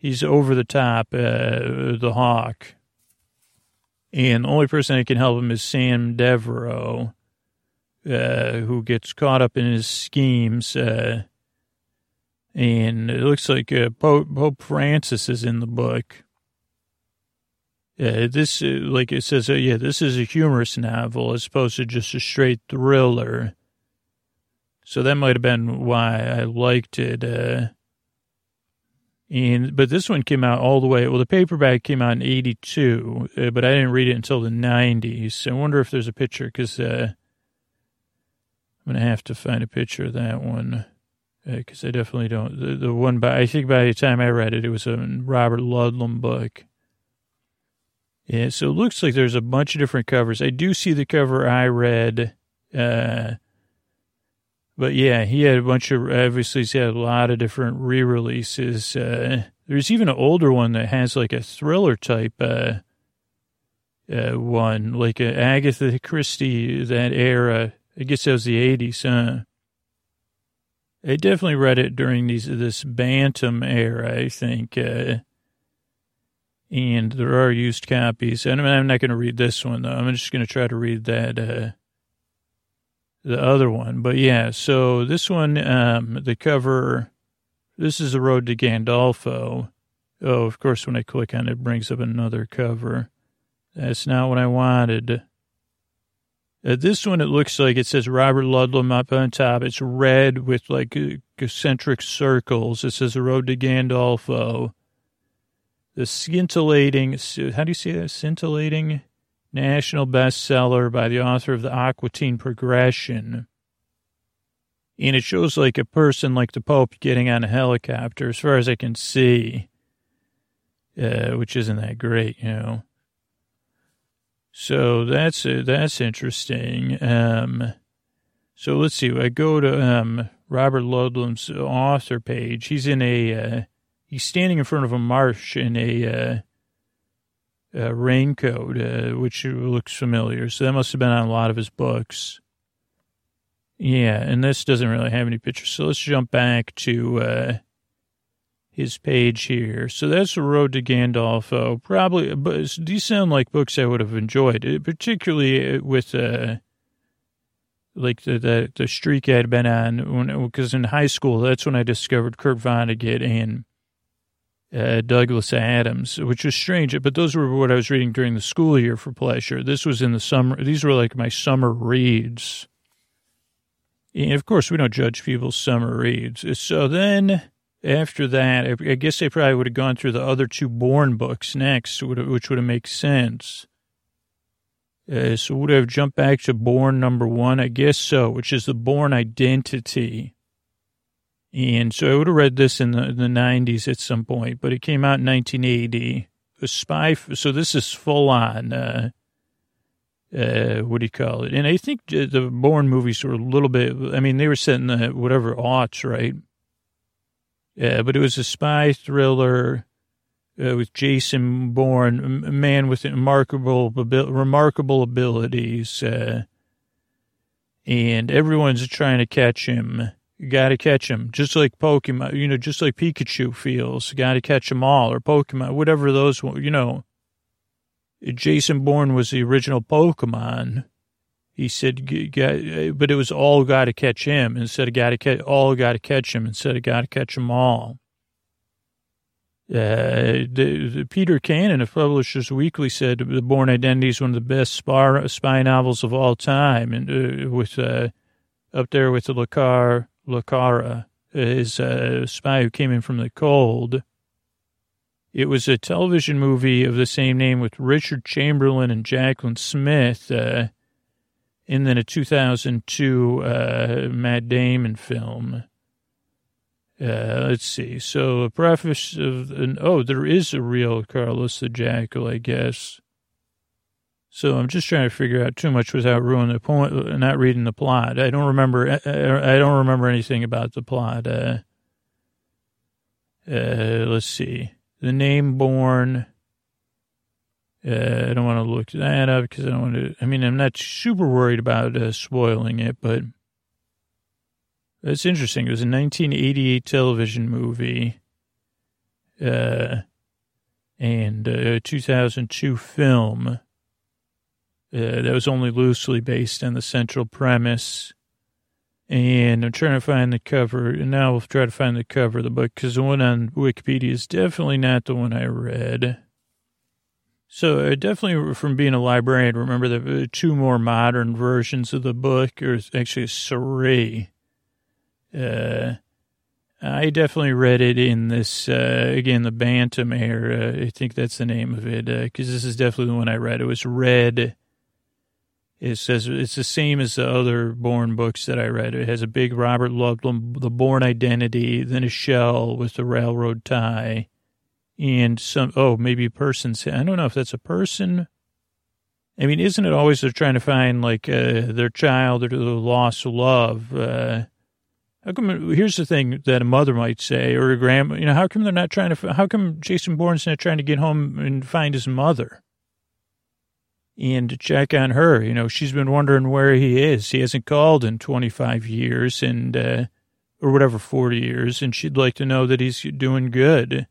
he's over the top, uh, the hawk. And the only person that can help him is Sam Devereaux, uh, who gets caught up in his schemes. Uh, and it looks like uh, Pope, Pope, Francis is in the book. Uh, this, uh, like it says, yeah, this is a humorous novel as opposed to just a straight thriller. So that might have been why I liked it. And but this one came out all the way. Well, the paperback came out in '82, uh, but I didn't read it until the '90s. I wonder if there's a picture because uh, I'm gonna have to find a picture of that one because uh, I definitely don't. The, the, one by I think by the time I read it, it was a Robert Ludlum book. Yeah, so it looks like there's a bunch of different covers. I do see the cover I read. Uh, but yeah, he had a bunch of, obviously, he's had a lot of different re releases. Uh, there's even an older one that has like a thriller type uh, uh, one, like Agatha Christie, that era. I guess that was the 80s, huh? I definitely read it during these this Bantam era, I think. Uh, and there are used copies. And I'm not going to read this one though. I'm just going to try to read that uh, the other one. But yeah, so this one, um, the cover. This is the Road to Gandolfo. Oh, of course, when I click on it, it brings up another cover. That's not what I wanted. Uh, this one, it looks like it says Robert Ludlum up on top. It's red with like concentric circles. It says The Road to Gandolfo. The scintillating, how do you say that? Scintillating national bestseller by the author of the Aquitaine Progression. And it shows like a person like the Pope getting on a helicopter, as far as I can see, uh, which isn't that great, you know. So that's uh, that's interesting. Um, so let's see. I go to um, Robert Ludlum's author page. He's in a uh, he's standing in front of a marsh in a, uh, raincoat, uh, which looks familiar. So that must have been on a lot of his books. Yeah, and this doesn't really have any pictures. So let's jump back to uh, his page here. So that's the road to Gandolfo. Probably, but these sound like books I would have enjoyed, uh, particularly uh, with uh, like the, the the streak I'd been on. Because in high school, that's when I discovered Kurt Vonnegut and uh, Douglas Adams, which was strange. But those were what I was reading during the school year for pleasure. This was in the summer. These were like my summer reads. And of course, we don't judge people's summer reads. So then after that, I guess they probably would have gone through the other two Bourne books next, which would have made sense. Uh, so would have jumped back to Bourne number one? I guess so, which is the Bourne Identity. And so I would have read this in the, in the 90s at some point, but it came out in 1980. A spy, so this is full on, uh, uh, what do you call it? And I think the Bourne movies were a little bit, I mean, they were set in the whatever aughts, right? Yeah, but it was a spy thriller uh, with Jason Bourne, a man with remarkable remarkable abilities, uh, and everyone's trying to catch him. Got to catch him, just like Pokemon. You know, just like Pikachu feels. Got to catch them all, or Pokemon, whatever those. You know, Jason Bourne was the original Pokemon. He said, but it was all got to catch him instead of got to catch all got to catch him instead of got to catch them all. Uh, the, the Peter Cannon of Publishers Weekly said the Bourne Identity is one of the best spy, spy novels of all time, and uh, with uh, up there with the Lacar Lacara, his uh, spy who came in from the cold. It was a television movie of the same name with Richard Chamberlain and Jaclyn Smith. Uh, and then a 2002 uh, Matt Damon film. Uh, let's see. So a preface of an, oh, there is a real Carlos the Jackal, I guess. So I'm just trying to figure out too much without ruining the point, not reading the plot. I don't remember. I, I don't remember anything about the plot. Uh, uh, let's see. The name Bourne. Uh, I don't want to look that up because I don't want to. I mean, I'm not super worried about uh, spoiling it, but it's interesting. It was a 1988 television movie, uh, and a 2002 film uh, that was only loosely based on the central premise. And I'm trying to find the cover, and now we'll try to find the cover of the book because the one on Wikipedia is definitely not the one I read. So uh, definitely from being a librarian, remember the uh, two more modern versions of the book, or actually three. Uh, I definitely read it in this, uh, again, the Bantam era. I think that's the name of it, because uh, this is definitely the one I read. It was red. It says it's the same as the other Bourne books that I read. It has a big Robert Ludlum, the Bourne identity, then a shell with the railroad tie and some oh maybe a person i don't know if that's a person i mean isn't it always they're trying to find like uh, their child or the lost love uh, how come here's the thing that a mother might say or a grandma you know how come they're not trying to how come jason bourne's not trying to get home and find his mother and check on her you know she's been wondering where he is he hasn't called in 25 years and uh, or whatever, 40 years, and she'd like to know that he's doing good.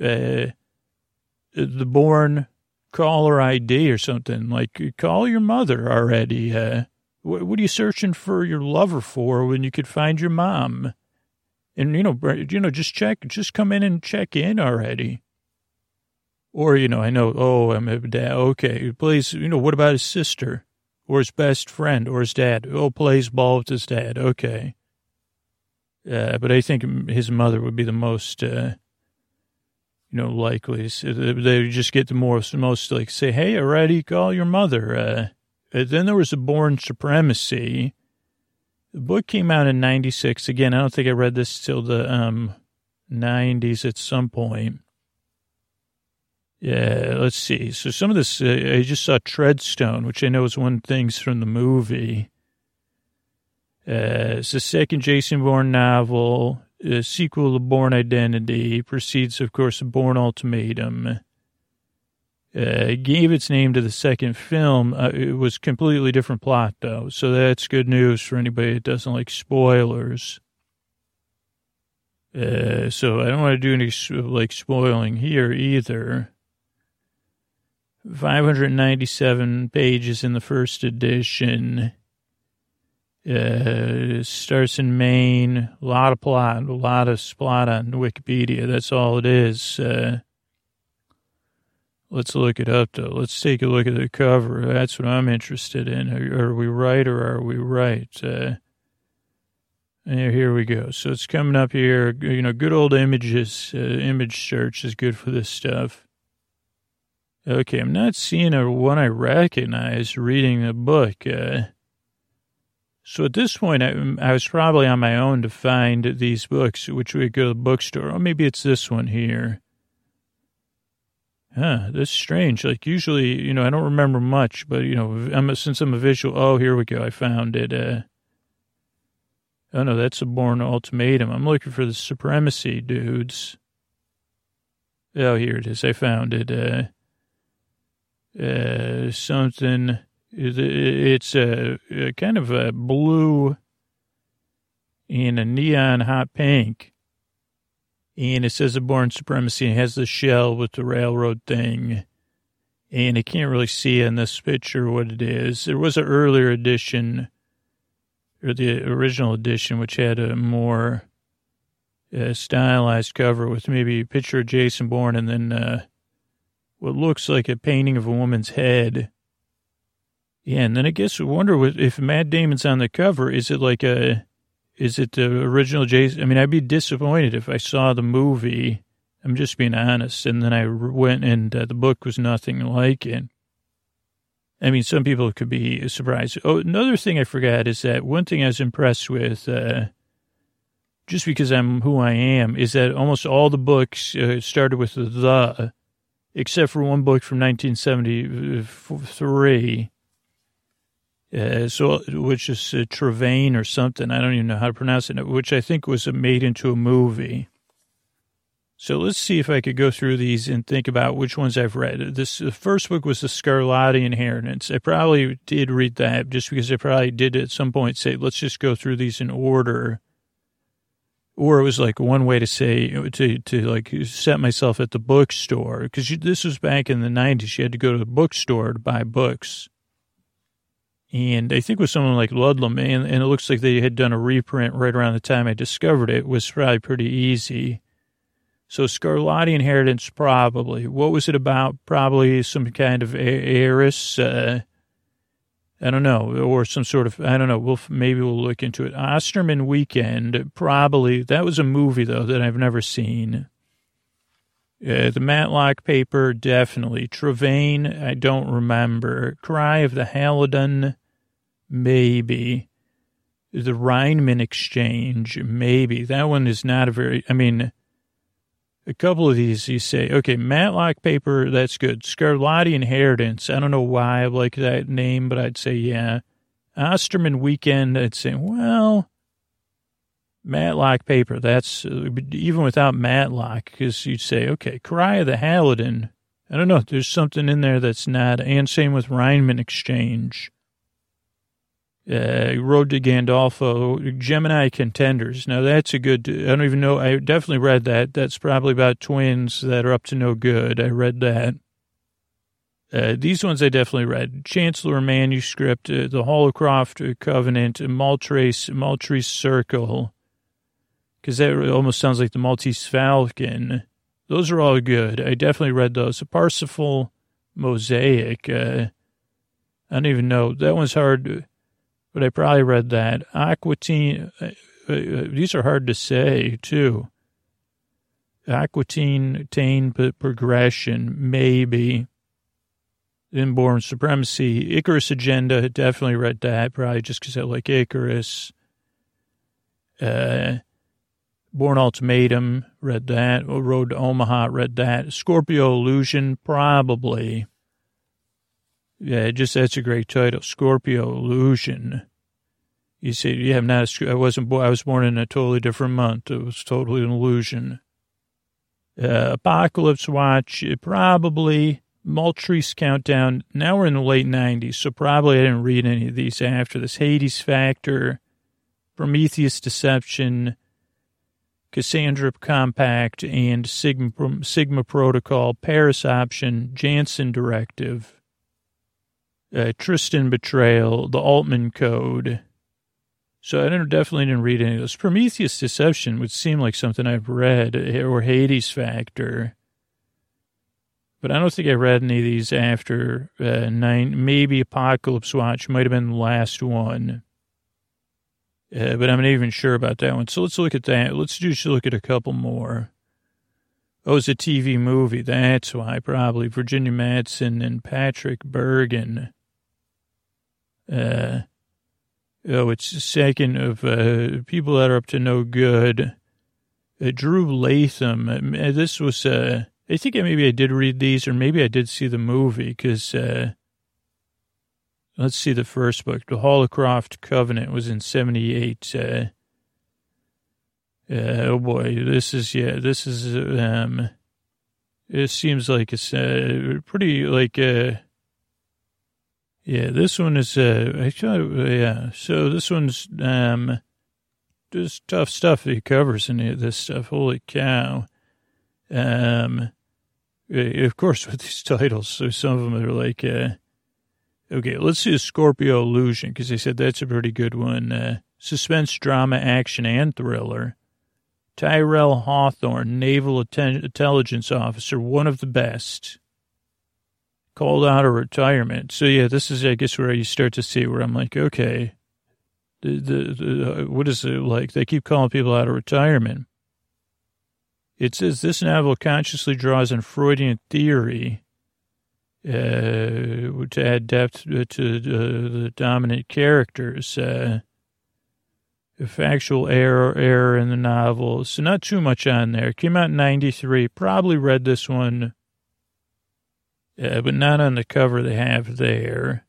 Uh, the Bourne caller ID or something like call your mother already. Uh, what, what are you searching for your lover for when you could find your mom? And you know, you know, just check, just come in and check in already. Or you know, I know. Oh, I'm a dad. Okay, please. You know, what about his sister, or his best friend, or his dad? Oh, plays ball with his dad. Okay. Uh, but I think his mother would be the most, uh, you know, likely. So they just get the most, most like say, hey, already call your mother. Uh, then there was a Bourne Supremacy. The book came out in 96. Again, I don't think I read this till the um, 90s at some point. Yeah, let's see. So some of this, uh, I just saw Treadstone, which I know is one things from the movie. Uh, it's the second Jason Bourne novel, a sequel to Bourne Identity, precedes, of course, Bourne Ultimatum. Uh, gave its name to the second film. Uh, it was completely different plot, though, so that's good news for anybody that doesn't like spoilers. Uh, so I don't want to do any like spoiling here either. 597 pages in the first edition. Uh, starts in Maine. A lot of plot, a lot of plot on Wikipedia. That's all it is. Uh, let's look it up, though. Let's take a look at the cover. That's what I'm interested in. Are, are we right or are we right? Uh, here we go. So it's coming up here. You know, good old images. Uh, image search is good for this stuff. Okay, I'm not seeing a one I recognize reading the book. Uh, so at this point, I, I, was probably on my own to find these books, which we go to the bookstore. Or maybe it's this one here. Huh, this is strange. Like usually, you know, I don't remember much, but you know, I'm a, since I'm a visual. Oh, here we go. I found it. Uh, oh no, that's a Bourne Ultimatum. I'm looking for the Supremacy dudes. Oh, here it is. I found it. Uh, uh, something it's a, a kind of a blue and a neon hot pink. And it says a Bourne Supremacy. It has the shell with the railroad thing. And I can't really see in this picture what it is. There was an earlier edition, or the original edition, which had a more uh, stylized cover with maybe a picture of Jason Bourne and then uh, what looks like a painting of a woman's head yeah, and then I guess I wonder if Matt Damon's on the cover, is it like a, is it the original Jason? I mean, I'd be disappointed if I saw the movie. I'm just being honest. And then I went and uh, the book was nothing like it. I mean, some people could be surprised. Oh, another thing I forgot is that one thing I was impressed with, uh, just because I'm who I am, is that almost all the books uh, started with the, except for one book from 1973 uh, so, which is uh, or something. I don't even know how to pronounce it, which I think was made into a movie. So let's see if I could go through these and think about which ones I've read. This the first book was the Scarlatti Inheritance. I probably did read that just because I probably did at some point say, let's just go through these in order. Or it was like one way to say to to like set myself at the bookstore because this was back in the nineties. You had to go to the bookstore to buy books and I think with someone like Ludlum, and, and it looks like they had done a reprint right around the time I discovered it, was probably pretty easy. So Scarlatti Inheritance, probably. What was it about? Probably some kind of heiress. Uh, I don't know, or some sort of I don't know. We'll maybe we'll look into it. Osterman Weekend, probably. That was a movie though that I've never seen. Uh, the Matlock paper, definitely. Trevayne, I don't remember. Cry of the Halidon, maybe. The Rhinemann Exchange, maybe. That one is not a very, I mean, a couple of these you say, okay, Matlock paper, that's good. Scarlatti Inheritance, I don't know why I like that name, but I'd say, yeah. Osterman Weekend, I'd say, well, Matlock paper. That's uh, even without Matlock, because you'd say, okay, Cry of the Halidon. I don't know. There's something in there that's not. And same with Rhinemann Exchange. Uh, Road to Gandolfo, Gemini Contenders. Now that's a good. I don't even know. I definitely read that. That's probably about twins that are up to no good. I read that. Uh, these ones I definitely read. Chancellor Manuscript, uh, The Holcroft Covenant, Matarese, Circle, because that almost sounds like the Maltese Falcon. Those are all good. I definitely read those. The Parsifal Mosaic. Uh, I don't even know. That one's hard, but I probably read that. Aquitaine. Uh, uh, these are hard to say, too. Aquitaine, Tane Progression, maybe. Inborn Supremacy. Icarus Agenda, definitely read that, probably just because I like Icarus. Uh, Bourne Ultimatum, read that. Road to Omaha, read that. Scorpio Illusion, probably. Yeah, just that's a great title. Scorpio Illusion. You say, yeah, I'm not a, I wasn't born, I was born in a totally different month. It was totally an illusion. Uh, Apocalypse Watch, probably. Matarese Countdown. Now we're in the late 90s, so probably I didn't read any of these after this. Hades Factor, Prometheus Deception, Cassandra Compact, and Sigma, Sigma Protocol, Paris Option, Janson Directive, uh, Tristan Betrayal, The Altman Code. So I didn't, definitely didn't read any of those. Prometheus Deception would seem like something I've read, or Hades Factor. But I don't think I read any of these after uh, nine. Maybe Apocalypse Watch might have been the last one. Uh, but I'm not even sure about that one. So let's look at that. Let's just look at a couple more. Oh, it's a TV movie. That's why, probably. Virginia Madsen and Patrick Bergin. Uh, oh, it's second of uh, people that are up to no good. Uh, Drew Latham. Uh, this was uh, I think maybe I did read these, or maybe I did see the movie, because uh, let's see the first book. The Holcroft Covenant was in 78. Uh, uh, oh boy, this is, yeah, this is, um, it seems like it's uh, pretty, like, uh, yeah, this one is, uh, actually, yeah, so this one's, um, just tough stuff he covers in this stuff. Holy cow. Um, uh, of course, with these titles, so some of them are like, uh, okay, let's see a Scorpio Illusion, because they said that's a pretty good one. Uh, suspense, drama, action, and thriller. Tyrell Hawthorne, Naval Intelligence Officer, one of the best. Called out of retirement. So, yeah, this is, I guess, where you start to see where I'm like, okay, the, the, the, what is it like? They keep calling people out of retirement. It says this novel consciously draws on Freudian theory uh, to add depth to uh, the dominant characters. Uh, factual error error in the novel. So not too much on there. Came out in 93. Probably read this one, uh, but not on the cover they have there.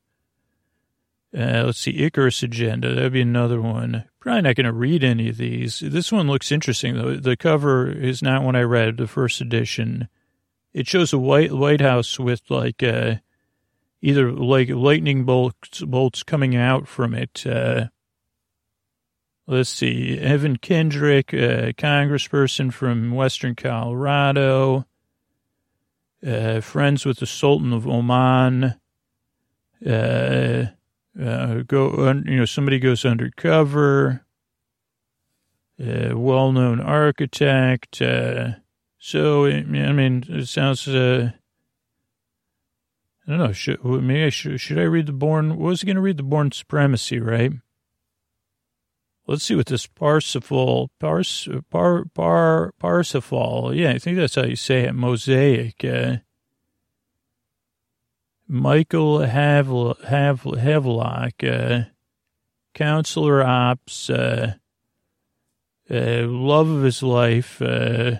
Uh, let's see, Icarus Agenda. That'd be another one. Probably not going to read any of these. This one looks interesting, though. The cover is not one I read, the first edition. It shows a white White House with like uh, either like lightning bolts bolts coming out from it. Uh, let's see, Evan Kendrick, a congressperson from Western Colorado, uh, friends with the Sultan of Oman. Uh, uh, go, you know, somebody goes undercover, uh, well-known architect. Uh, so, I mean, it sounds, uh, I don't know, should, maybe I should, should I read the Bourne? was he going to read the Bourne Supremacy, right? Let's see what this Parsifal, Pars, Par, Par, Parsifal, yeah, I think that's how you say it, Mosaic, uh, Michael Havel, Havelock, uh, counselor ops, uh, uh, love of his life. Uh,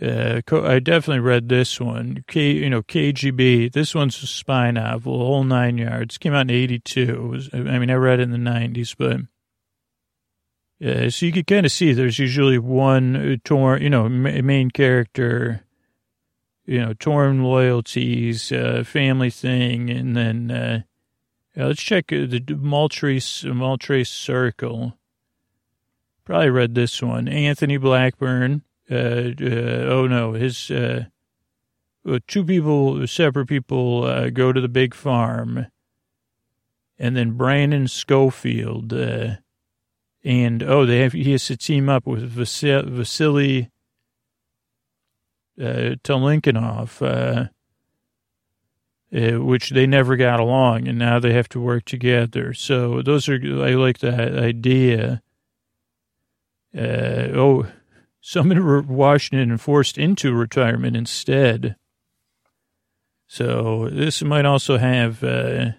uh, I definitely read this one. K, you know, KGB. This one's a spy novel, whole nine yards. Came out in '82. Was, I mean, I read it in the '90s, but yeah. So you could kind of see there's usually one torn, you know, main character you know, torn loyalties, uh, family thing, and then, uh, let's check uh, the Matarese Matarese Circle. Probably read this one. Anthony Blackburn. Uh, uh, oh no, his uh, uh two people, separate people, uh, go to the big farm, and then Brandon Scofield, uh, and oh, they have he has to team up with Vasily, uh, Taleniekov, uh, uh, which they never got along, and now they have to work together. So those are I like that idea. Uh, oh, someone in Washington and forced into retirement instead. So this might also have, uh,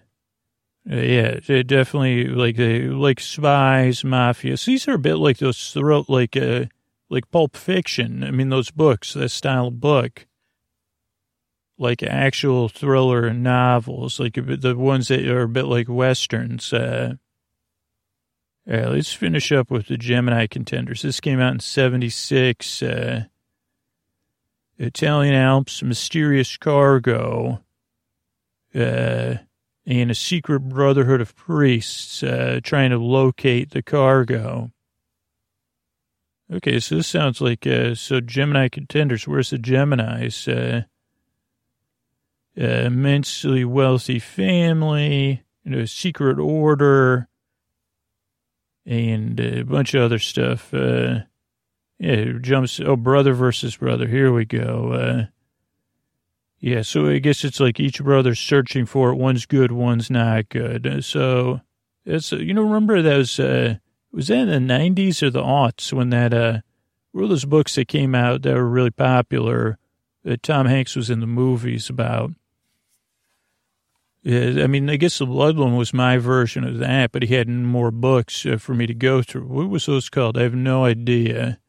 yeah, definitely like like spies, mafia. So these are a bit like those throat like uh, like Pulp Fiction. I mean, those books, that style of book, like actual thriller novels, like the ones that are a bit like westerns. Uh, let's finish up with the Gemini contenders. This came out in 76. Uh, Italian Alps, Mysterious Cargo, uh, and a secret brotherhood of priests uh, trying to locate the cargo. Okay, so this sounds like uh, so Gemini contenders. Where's the Gemini's? Uh, uh, immensely wealthy family, you know, secret order, and a bunch of other stuff. Uh, yeah, jumps. Oh, brother versus brother. Here we go. Yeah, so I guess it's like each brother's searching for it. One's good, one's not good. So it's you know remember those. Uh, was that in the 90s or the aughts when that, uh, were those books that came out that were really popular that Tom Hanks was in the movies about? Yeah, I mean, I guess the Blood one was my version of that, but he had more books uh, for me to go through. What was those called? I have no idea.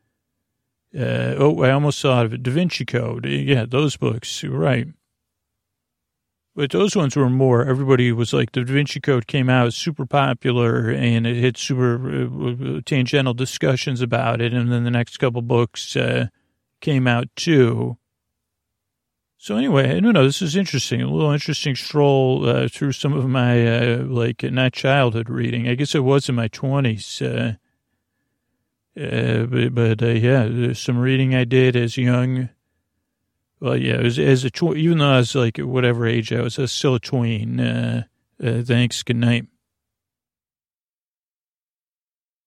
Uh, oh, I almost thought of it. Da Vinci Code. Yeah, those books. Right. But those ones were more, everybody was like, the Da Vinci Code came out, super popular, and it had super uh, tangential discussions about it. And then the next couple books uh, came out too. So anyway, don't know. This is interesting. A little interesting stroll uh, through some of my, uh, like, not childhood reading. I guess it was in my 20s. Uh, uh, but, but yeah, there's some reading I did as young well, yeah, was, as a even though I was like whatever age I was, I was still a tween. Uh, uh, thanks. Good night.